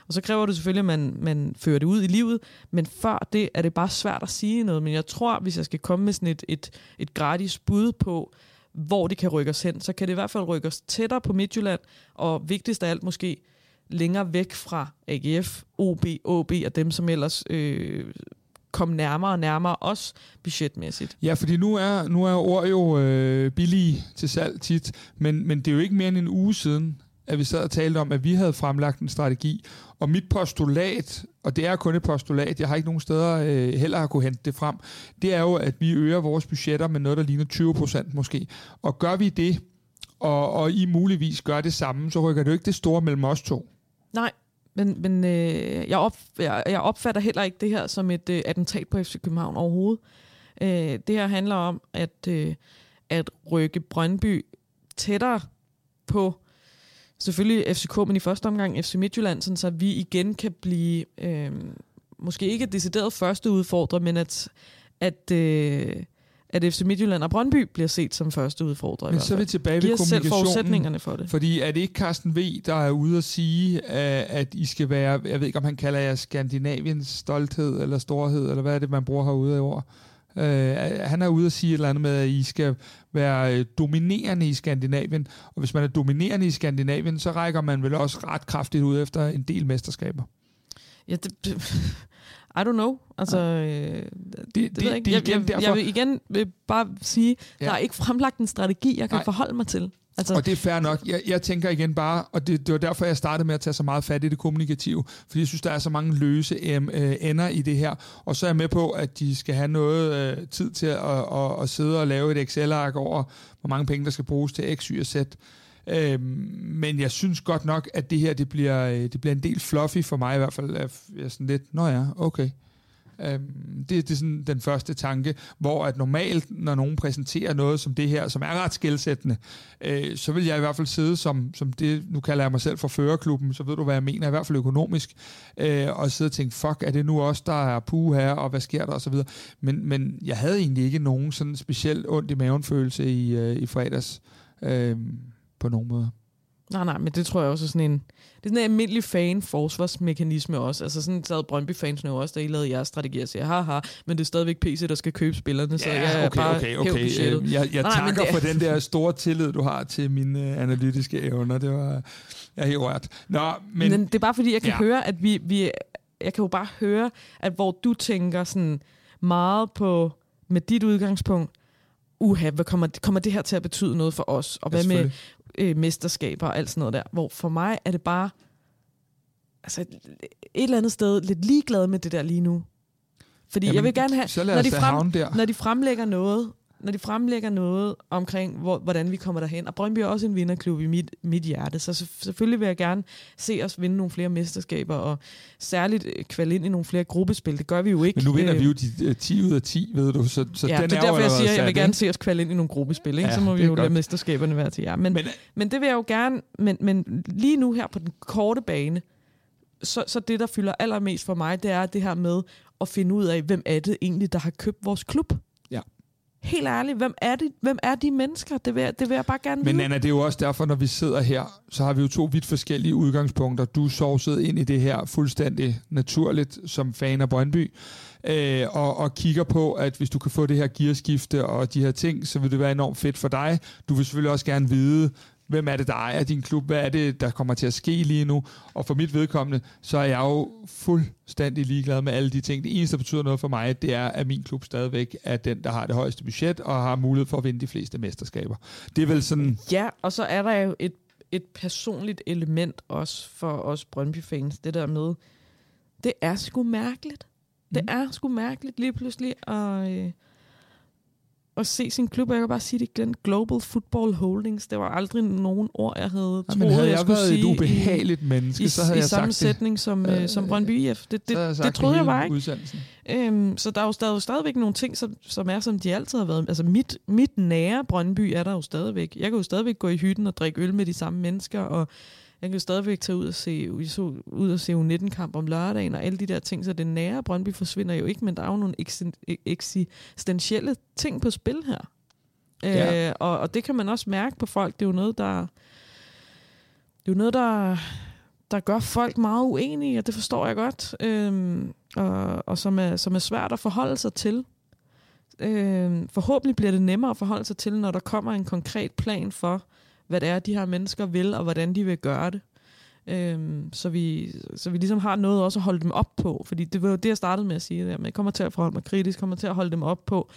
Og så kræver det selvfølgelig, at man, man fører det ud i livet, men før det er det bare svært at sige noget. Men jeg tror, hvis jeg skal komme med sådan et, et, et gratis bud på, hvor det kan rykke os hen, så kan det i hvert fald rykke os tættere på Midtjylland, og vigtigst af alt måske længere væk fra AGF, OB, OB og dem, som ellers øh, kom nærmere og nærmere os budgetmæssigt. Ja, fordi nu er, nu er ord jo øh, billige til salg tit, men, men det er jo ikke mere end en uge siden, at vi sad og talte om, at vi havde fremlagt en strategi, og mit postulat, og det er kun et postulat, jeg har ikke nogen steder øh, heller har kunne hente det frem, det er jo, at vi øger vores budgetter med noget, der ligner 20 procent måske. Og gør vi det, og, og I muligvis gør det samme, så rykker det jo ikke det store mellem os to. Nej, men, men øh, jeg, op, jeg, jeg opfatter heller ikke det her som et øh, attentat på FC København overhovedet. Øh, det her handler om at, øh, at rykke Brøndby tættere på selvfølgelig FCK, men i første omgang FC Midtjylland, sådan så vi igen kan blive, øh, måske ikke decideret første udfordrer, men at, at, øh, at FC Midtjylland og Brøndby bliver set som første udfordrer. Men så er vi tilbage ved kommunikationen. selv forudsætningerne for det. Fordi er det ikke Carsten V., der er ude at sige, at I skal være, jeg ved ikke, om han kalder jer Skandinaviens stolthed eller storhed, eller hvad er det, man bruger herude i år? Øh, han er ude at sige et eller andet med, at I skal være øh, dominerende i Skandinavien. Og hvis man er dominerende i Skandinavien, så rækker man vel også ret kraftigt ud efter en del mesterskaber. Ja, det, i don't know. Altså, øh, det, det, det, det, ikke. Jeg, jeg, jeg, jeg vil igen vil bare sige, ja. der er ikke fremlagt en strategi, jeg kan Nej. forholde mig til. Altså... Og det er fair nok. Jeg, jeg tænker igen bare, og det, det var derfor, jeg startede med at tage så meget fat i det kommunikative, fordi jeg synes, der er så mange løse øh, ender i det her. Og så er jeg med på, at de skal have noget øh, tid til at, at, at sidde og lave et Excel-ark over, hvor mange penge, der skal bruges til X, Y og Z. Øh, men jeg synes godt nok, at det her det bliver, øh, det bliver en del fluffy for mig i hvert fald. Jeg er sådan lidt, nå ja, okay. Øhm, det, det er sådan den første tanke, hvor at normalt, når nogen præsenterer noget som det her, som er ret skældsættende, øh, så vil jeg i hvert fald sidde som, som det, nu kalder jeg mig selv for førerklubben, så ved du, hvad jeg mener, i hvert fald økonomisk, øh, og sidde og tænke, fuck, er det nu også der er puge her, og hvad sker der, og så videre. Men, men jeg havde egentlig ikke nogen sådan specielt ondt i maven følelse i, øh, i fredags, øh, på nogen måde. Nej, nej, men det tror jeg også er sådan en... Det er sådan en almindelig fan-forsvarsmekanisme også. Altså sådan sad Brøndby-fans nu også, da I lavede jeres strategi og siger, haha, men det er stadigvæk PC, der skal købe spillerne, så ja, jeg okay, bare okay, okay. Øh, jeg, jeg nej, takker det... for den der store tillid, du har til mine uh, analytiske evner. Det var jeg er helt rørt. Nå, men, men det er bare fordi, jeg kan ja. høre, at vi, vi... Jeg kan jo bare høre, at hvor du tænker sådan meget på, med dit udgangspunkt, uha, hvad kommer, kommer det her til at betyde noget for os? Og hvad med øh, mesterskaber og alt sådan noget der. Hvor for mig er det bare altså, et eller andet sted lidt ligeglad med det der lige nu. Fordi Jamen, jeg vil gerne have, når de, frem, når de fremlægger noget, når de fremlægger noget omkring, hvor, hvordan vi kommer derhen, og Brøndby er også en vinderklub i mit, mit hjerte, så selvfølgelig vil jeg gerne se os vinde nogle flere mesterskaber, og særligt øh, kvalde ind i nogle flere gruppespil. Det gør vi jo ikke. Men nu vinder vi jo de 10 ud af 10, ved du, så, så ja, den det er, er derfor, jeg siger, at jeg vil gerne se os kvalde ind i nogle gruppespil, ikke? Ja, så må vi jo godt. lade mesterskaberne være til jer. Men, men, men det vil jeg jo gerne, men, men lige nu her på den korte bane, så, så det, der fylder allermest for mig, det er det her med at finde ud af, hvem er det egentlig, der har købt vores klub. Helt ærligt, hvem er, det, hvem er de mennesker? Det vil, det vil jeg bare gerne Men Anna, det er jo også derfor, når vi sidder her, så har vi jo to vidt forskellige udgangspunkter. Du sovset ind i det her fuldstændig naturligt som fan af Brøndby, øh, og, og kigger på, at hvis du kan få det her gearskifte og de her ting, så vil det være enormt fedt for dig. Du vil selvfølgelig også gerne vide, hvem er det, der ejer din klub, hvad er det, der kommer til at ske lige nu, og for mit vedkommende, så er jeg jo fuldstændig ligeglad med alle de ting. Det eneste, der betyder noget for mig, det er, at min klub stadigvæk er den, der har det højeste budget, og har mulighed for at vinde de fleste mesterskaber. Det er vel sådan... Ja, og så er der jo et, et personligt element også for os Brøndby-fans, det der med, det er sgu mærkeligt. Det Mm. er sgu mærkeligt lige pludselig at, øh, at se sin klub. Og Jeg kan bare sige det igen. Global Football Holdings. Det var aldrig nogen ord, jeg havde Ja, troet, havde jeg, jeg skulle været sige et ubehageligt menneske, i, så havde i jeg samme sagt det. sætning som, øh, som Brøndby IF. Det, havde det, sagt det troede jeg bare ikke. Udsendelsen. Øhm, så der er jo stadig, stadigvæk nogle ting, som, som er, som de altid har været. Altså mit, mit nære Brøndby er der jo stadigvæk. Jeg kan jo stadigvæk gå i hytten og drikke øl med de samme mennesker, og jeg kan stadigvæk tage ud og se, ud og se U19-kamp om lørdagen, og alle de der ting. Så det nære Brøndby forsvinder jo ikke, men der er jo nogle eksistentielle ting på spil her. Ja. Øh, og, og det kan man også mærke på folk. Det er jo noget, der... Det er jo noget, der, der gør folk meget uenige, og det forstår jeg godt. Øhm, og, og som, er, som er svært at forholde sig til. Øhm, forhåbentlig bliver det nemmere at forholde sig til, når der kommer en konkret plan for, hvad det er, de her mennesker vil, og hvordan de vil gøre det. Øhm, så, vi, så vi ligesom har noget også at holde dem op på. Fordi det var jo det, jeg startede med at sige. Der. Men jeg kommer til at forholde mig kritisk, kommer til at holde dem op på,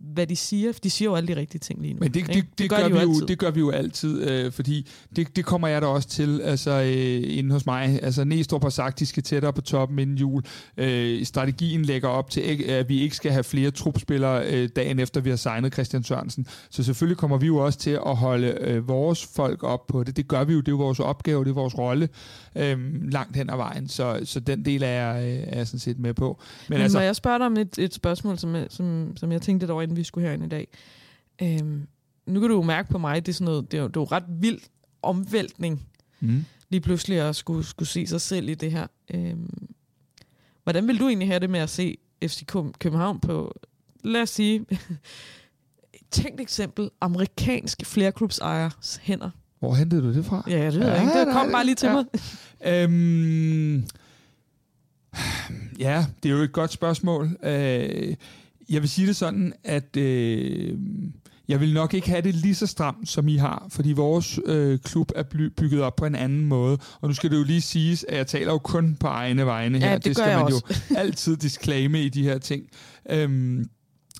hvad de siger. De siger jo alle de rigtige ting lige nu. Men det, det, det, det, gør, de vi jo, altid. det gør vi jo altid, øh, fordi det, det kommer jeg da også til, altså øh, inde hos mig. Altså Næstrup har sagt, de skal tættere på toppen inden jul. Øh, strategien lægger op til, at vi ikke skal have flere trupspillere øh, dagen efter, vi har signet Christian Sørensen. Så selvfølgelig kommer vi jo også til at holde øh, vores folk op på det. Det gør vi jo, det er jo vores opgave, det er vores rolle øh, langt hen ad vejen. Så, så den del er jeg, øh, er jeg sådan set med på. Men, Men altså, må jeg spørge dig om et, et spørgsmål, som, som, som jeg tænkte lidt over, inden vi skulle herind i dag. Øhm, nu kan du jo mærke på mig, det er, sådan noget, det er, jo, det er jo ret vild omvæltning, mm. lige pludselig at skulle, skulle se sig selv i det her. Øhm, hvordan vil du egentlig have det med at se FC Køb- København på, lad os sige, et tænkt eksempel, amerikansk flerklubsejers hænder? Hvor hentede du det fra? Ja, det ved jeg ikke. Det nej, kom bare lige til ja. mig. Øhm, ja, det er jo et godt spørgsmål. Øh, jeg vil sige det sådan, at øh, jeg vil nok ikke have det lige så stramt, som I har, fordi vores øh, klub er bygget op på en anden måde. Og nu skal det jo lige siges, at jeg taler jo kun på egne vegne her. Ja, det gør skal man også. jo altid disclaime i de her ting. Øhm,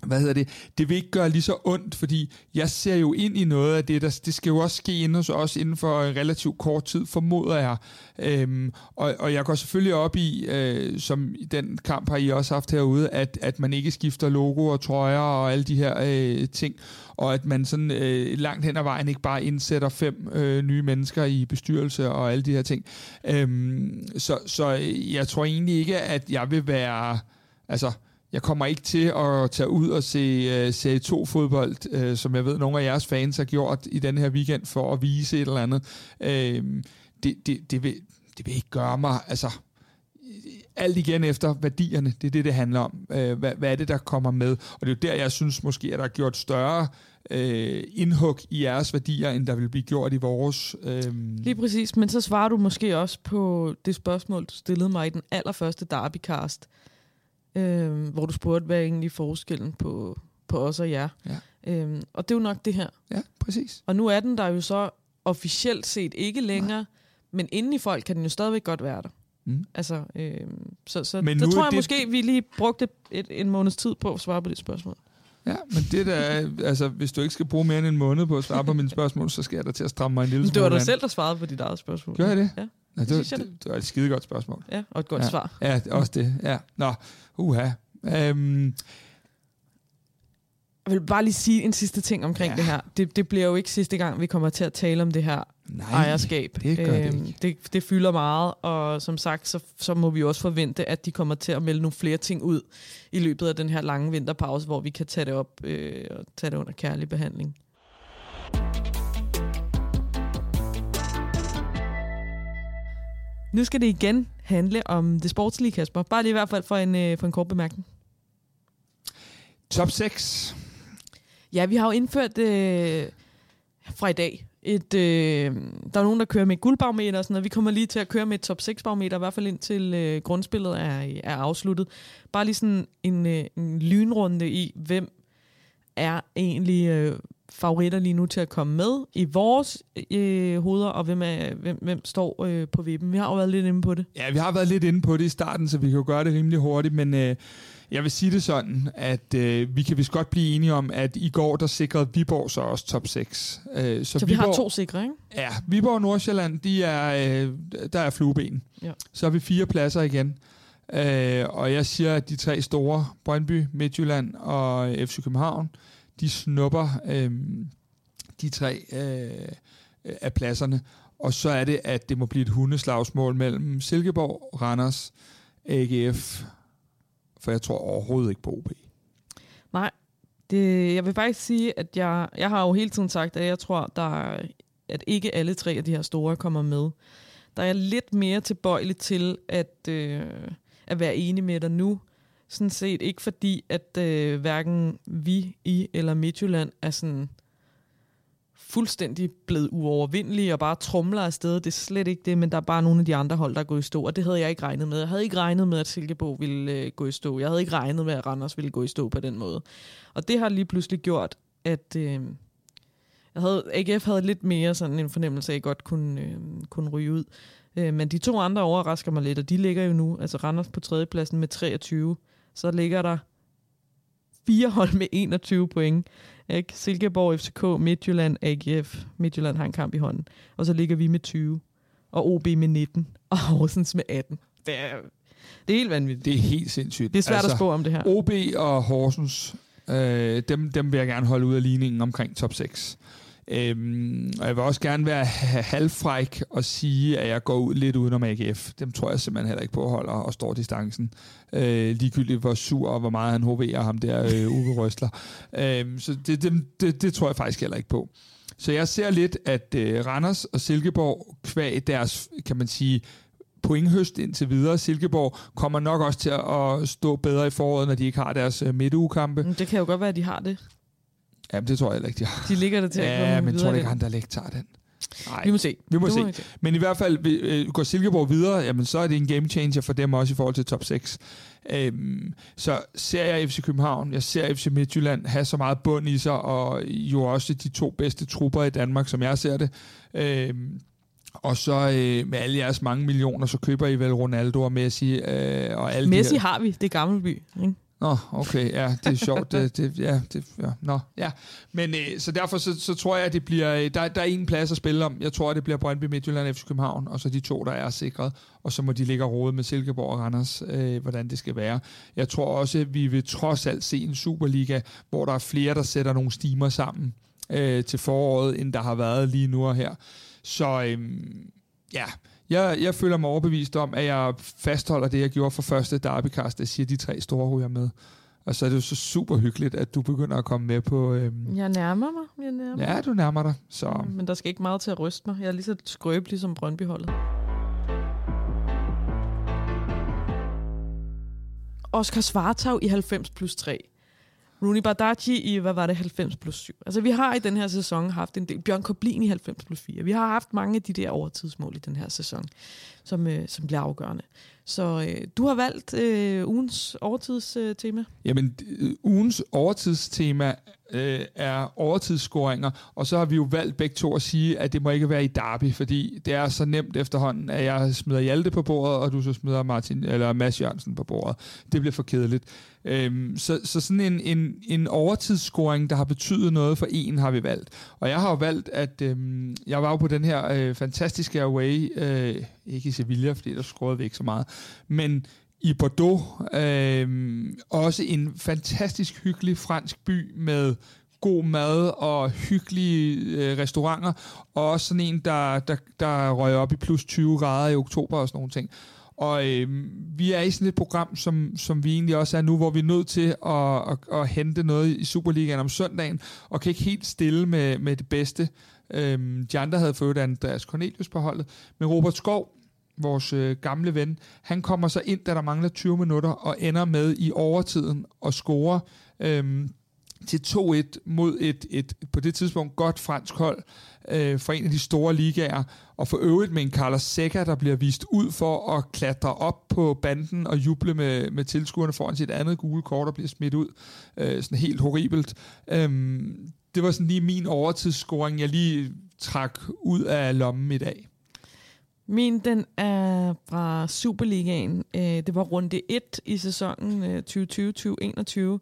hvad hedder det? Det vil ikke gøre lige så ondt, fordi jeg ser jo ind i noget af det, der, det skal jo også ske inde hos os inden for en relativt kort tid, formoder jeg. Øhm, og, og jeg går selvfølgelig op i, øh, som i den kamp har I også haft herude, at, at man ikke skifter logo og trøjer og alle de her øh, ting, og at man sådan øh, langt hen ad vejen ikke bare indsætter fem øh, nye mennesker i bestyrelse og alle de her ting. Øhm, så, så jeg tror egentlig ikke, at jeg vil være... Altså, jeg kommer ikke til at tage ud og se uh, Serie 2-fodbold, uh, øh, som jeg ved, nogle af jeres fans har gjort i den her weekend for at vise et eller andet. Uh, det, det, det, vil, det vil ikke gøre mig... Altså, alt igen efter værdierne, det er det, det handler om. Uh, hvad, hvad er det, der kommer med? Og det er jo der, jeg synes måske, at der er gjort større uh, indhug i jeres værdier, end der vil blive gjort i vores. Uh, Lige præcis, men så svarer du måske også på det spørgsmål, du stillede mig i den allerførste Derbycast, øh, hvor du spurgte, hvad er egentlig forskellen på, på os og jer. Ja. Øh, og det er jo nok det her. ja, præcis. Og nu er den der jo så officielt set ikke længere, Nej. men inden i folk kan den jo stadigvæk godt være der. Mm. Altså, øh, så så Men er tror jeg det- måske, vi lige brugte et, en måneds tid på at svare på det spørgsmål. Ja, men det der, altså, hvis du ikke skal bruge mere end en måned på at svare på mine spørgsmål, så skal jeg da til at stramme mig en lille Men det var smule dig selv, der svarede på dit eget spørgsmål. Gør jeg det? Ja, Nå, det, synes var, jeg det, det var et skide godt spørgsmål. ja og et godt Ja. svar. Ja, det også det. Ja. Nå, uha. Øhm, Jeg vil bare lige sige en sidste ting omkring Ja. det her. Det, det bliver jo ikke sidste gang, vi kommer til at tale om det her nej, ejerskab. det gør det Øhm, ikke. det, det fylder meget, og som sagt, så, så må vi også forvente, at de kommer til at melde nogle flere ting ud i løbet af den her lange vinterpause, hvor vi kan tage det op øh, og tage det under kærlig behandling. Nu skal det igen handle om det sportslige, Kasper. Bare lige i hvert fald for en, øh, for en kort bemærkning. Top 6. Ja, vi har jo indført øh, fra i dag et, øh, der er nogen, der kører med et guldbarometer og sådan noget. Vi kommer lige til at køre med et top 6 barometer, i hvert fald indtil øh, grundspillet er, er afsluttet. Bare lige sådan en, øh, en lynrunde i, hvem er egentlig øh, favoritter lige nu til at komme med i vores øh, hoveder, og hvem, er, hvem, hvem står øh, på vippen. Vi har jo været lidt inde på det. Ja, vi har været lidt inde på det i starten, så vi kan jo gøre det rimelig hurtigt, men øh, jeg vil sige det sådan, at øh, vi kan vist godt blive enige om, at i går, der sikrede Viborg så også top 6. Øh, så, så vi Viborg, har to sikre, ikke? Ja, Viborg og Nordsjælland, de er, øh, der er flueben. Ja. Så har vi fire pladser igen. Øh, og jeg siger, at de tre store, Brøndby, Midtjylland og FC København, de snupper øh, de tre øh, øh, af pladserne. Og så er det, at det må blive et hundeslagsmål mellem Silkeborg, Randers, AGF, for jeg tror overhovedet ikke på OB. Nej, det, jeg vil faktisk sige, at jeg, jeg har jo hele tiden sagt, at jeg tror, der, at ikke alle tre af de her store kommer med. Der er lidt mere tilbøjelig til at, øh, at være enig med dig nu. Sådan set ikke fordi, at øh, hverken vi, I eller Midtjylland er sådan fuldstændig blevet uovervindelige og bare trumler afsted. Det er slet ikke det, men der er bare nogle af de andre hold, der går i stå, og det havde jeg ikke regnet med. Jeg havde ikke regnet med, at Silkeborg ville øh, gå i stå. Jeg havde ikke regnet med, at Randers ville gå i stå på den måde. Og det har lige pludselig gjort, at øh, jeg havde, AGF havde lidt mere sådan en fornemmelse af, at jeg godt kunne, øh, kunne ryge ud. Øh, men de to andre overrasker mig lidt, og de ligger jo nu, altså Randers på tredjepladsen med 23. Så ligger der fire hold med 21 point. Ikke? Silkeborg, FCK, Midtjylland, AGF. Midtjylland har en kamp i hånden. Og så ligger vi med 20. Og OB med 19. Og Horsens med 18. Det er, det er helt vanvittigt. Det er helt sindssygt. Det er svært altså, at spå om det her. OB og Horsens, øh, dem, dem vil jeg gerne holde ud af ligningen omkring top 6. Øhm, og jeg vil også gerne være halvfræk og sige, at jeg går ud lidt udenom AGF. Dem tror jeg simpelthen heller ikke på holder og står distancen. Øh, ligegyldigt hvor sur og hvor meget han hoverer ham der, øh, Uwe Røsler. Øhm, så det, det, det, det tror jeg faktisk heller ikke på. Så jeg ser lidt, at øh, Randers og Silkeborg kvæg deres, kan man sige, pointhøst indtil videre. Silkeborg kommer nok også til at stå bedre i foråret, når de ikke har deres øh, midteugekampe. Det kan jo godt være, at de har det. Jamen, det tror jeg heller ikke, de har. De ligger det til at komme Ja, men tror ikke, han der lægger tager den. Nej, vi må se. Vi må, se. må se. Men i hvert fald, øh, går Silkeborg videre, jamen, så er det en game changer for dem også i forhold til top 6. Øhm, så ser jeg FC København, jeg ser FC Midtjylland have så meget bund i sig, og jo også de to bedste trupper i Danmark, som jeg ser det. Øhm, og så øh, med alle jeres mange millioner, så køber I vel Ronaldo og Messi. Øh, og alle Messi de her... har vi, det er Gammelby. Ikke? Nå, okay, ja, det er sjovt. det, det, ja, det, ja, nå, ja. Men øh, så derfor så, så tror jeg, at det bliver, øh, der, der er ingen plads at spille om. Jeg tror, at det bliver Brøndby, Midtjylland, FC København, og så de to, der er sikret. Og så må de ligge og med Silkeborg og Randers, øh, hvordan det skal være. Jeg tror også, at vi vil trods alt se en Superliga, hvor der er flere, der sætter nogle stimer sammen øh, til foråret, end der har været lige nu og her. Så øh, ja, jeg, jeg føler mig overbevist om, at jeg fastholder det, jeg gjorde for første derbycast, det siger de tre store ryger med. Og så er det jo så super hyggeligt, at du begynder at komme med på... Øhm... Jeg nærmer mig. Jeg nærmer ja, du nærmer dig. Så. Men der skal ikke meget til at ryste mig. Jeg er lige så skrøbelig som Brøndbyholdet. Oscar Svartau i 90 plus 3. Rooney Bardacci i, hvad var det, 90 plus 7. Altså vi har i den her sæson haft en del, Bjørn Koblin i 90 plus 4. Vi har haft mange af de der overtidsmål i den her sæson, som, øh, som bliver afgørende. Så øh, du har valgt øh, ugens overtidstema. Jamen, øh, ugens overtidstema øh, er overtidsscoringer, og så har vi jo valgt begge to at sige, at det må ikke være i derby, fordi det er så nemt efterhånden, at jeg smider Hjalte på bordet, og du så smider Martin, eller Mads Jørgensen på bordet. Det bliver for kedeligt. Øhm, så, så sådan en, en, en overtidsscoring, der har betydet noget for en, har vi valgt. Og jeg har jo valgt, at øhm, jeg var jo på den her øh, fantastiske away, øh, ikke i Sevilla, fordi der scorede vi ikke så meget, men i Bordeaux. Øh, også en fantastisk hyggelig fransk by med god mad og hyggelige øh, restauranter, og også sådan en, der, der, der røg op i plus 20 grader i oktober og sådan nogle ting. Og øh, vi er i sådan et program, som, som vi egentlig også er nu, hvor vi er nødt til at, at, at hente noget i Superligaen om søndagen, og kan ikke helt stille med, med det bedste. Øh, de andre havde fået Andreas Cornelius på holdet, men Robert Skov, vores øh, gamle ven, han kommer så ind, da der mangler 20 minutter, og ender med i overtiden og score øh, til 2-1 mod et, et på det tidspunkt godt fransk hold øh, for en af de store ligaer, og for øvrigt med en Carlos Seca, der bliver vist ud for at klatre op på banden og juble med, med tilskuerne foran sit andet gule kort og bliver smidt ud. Øh, sådan helt horribelt. Øh, det var sådan lige min overtidsscoring, jeg lige trak ud af lommen i dag. Min, den er fra Superligaen. Øh, det var runde 1 i sæsonen øh, 2020-2021,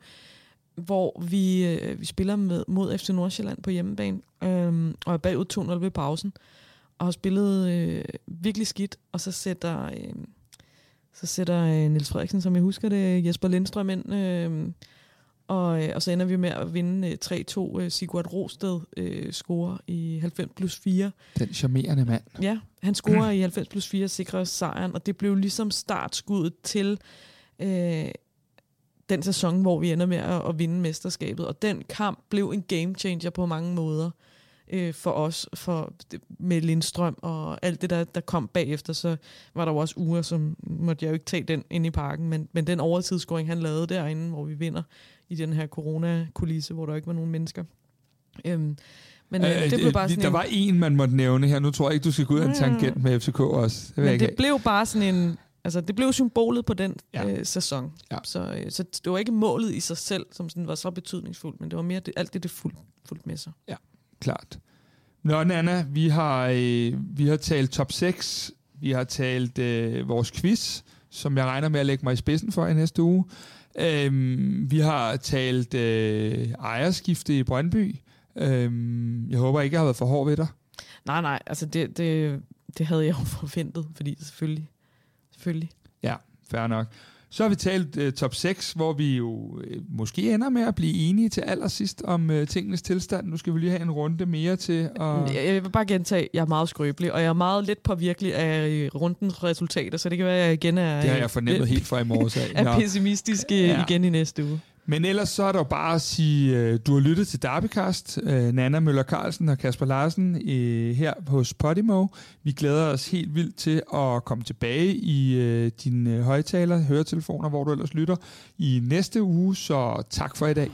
hvor vi, øh, vi spiller med, mod FC Nordsjælland på hjemmebane, øh, og er bagud 2-0 ved pausen, og har spillet øh, virkelig skidt, og så sætter, øh, så sætter øh, Niels Frederiksen, som jeg husker det, Jesper Lindstrøm ind, øh, og, øh, og så ender vi med at vinde øh, 3-2. Øh, Sigurd Rosted øh, scorer i 90 plus 4. Den charmerende mand. Ja, han scorer i 90 plus 4 sikrer sejren, og det blev ligesom startskuddet til øh, den sæson, hvor vi ender med at, at vinde mesterskabet. Og den kamp blev en game changer på mange måder øh, for os, for, med Lindstrøm og alt det, der, der kom bagefter, så var der jo også uger, som måtte jeg jo ikke tage den ind i parken, men, men den overtidsscoring, han lavede derinde, hvor vi vinder i den her corona-kulisse, hvor der ikke var nogen mennesker. Øhm, men øh, det blev bare sådan Der en... var en, man måtte nævne her. Nu tror jeg ikke, du skal gå ud af en tangent med FCK også. Det men det blev bare sådan en... Altså, det blev symbolet på den ja. øh, sæson. Ja. Så, øh, så det var ikke målet i sig selv, som sådan var så betydningsfuldt, men det var mere det, alt det, det fuldt, fuldt med sig. Ja, klart. Nå, Nana, vi har, øh, vi har talt top 6. Vi har talt øh, vores quiz, som jeg regner med at lægge mig i spidsen for i næste uge. Øhm, vi har talt øh, ejerskifte i Brøndby. Øhm, jeg håber ikke, jeg har været for hård ved dig. Nej, nej, altså det, det, det havde jeg jo forventet, fordi selvfølgelig. selvfølgelig. Ja, fair nok. Så har vi talt uh, top 6, hvor vi jo uh, måske ender med at blive enige til allersidst om uh, tingenes tilstand. Nu skal vi lige have en runde mere til at... Jeg vil bare gentage, jeg er meget skrøbelig, og jeg er meget lidt påvirkelig af rundens resultater, så det kan være, at jeg igen er... Det har jeg fornemmet helt fra i morges af. er pessimistisk ja. igen i næste uge. Men ellers så er der jo bare at sige, øh, du har lyttet til Derbycast, øh, Nana Møller Carlsen og Kasper Larsen øh, her hos Podimo. Vi glæder os helt vildt til at komme tilbage i din dine højtaler, høretelefoner, hvor du ellers lytter, i næste uge, så tak for i dag.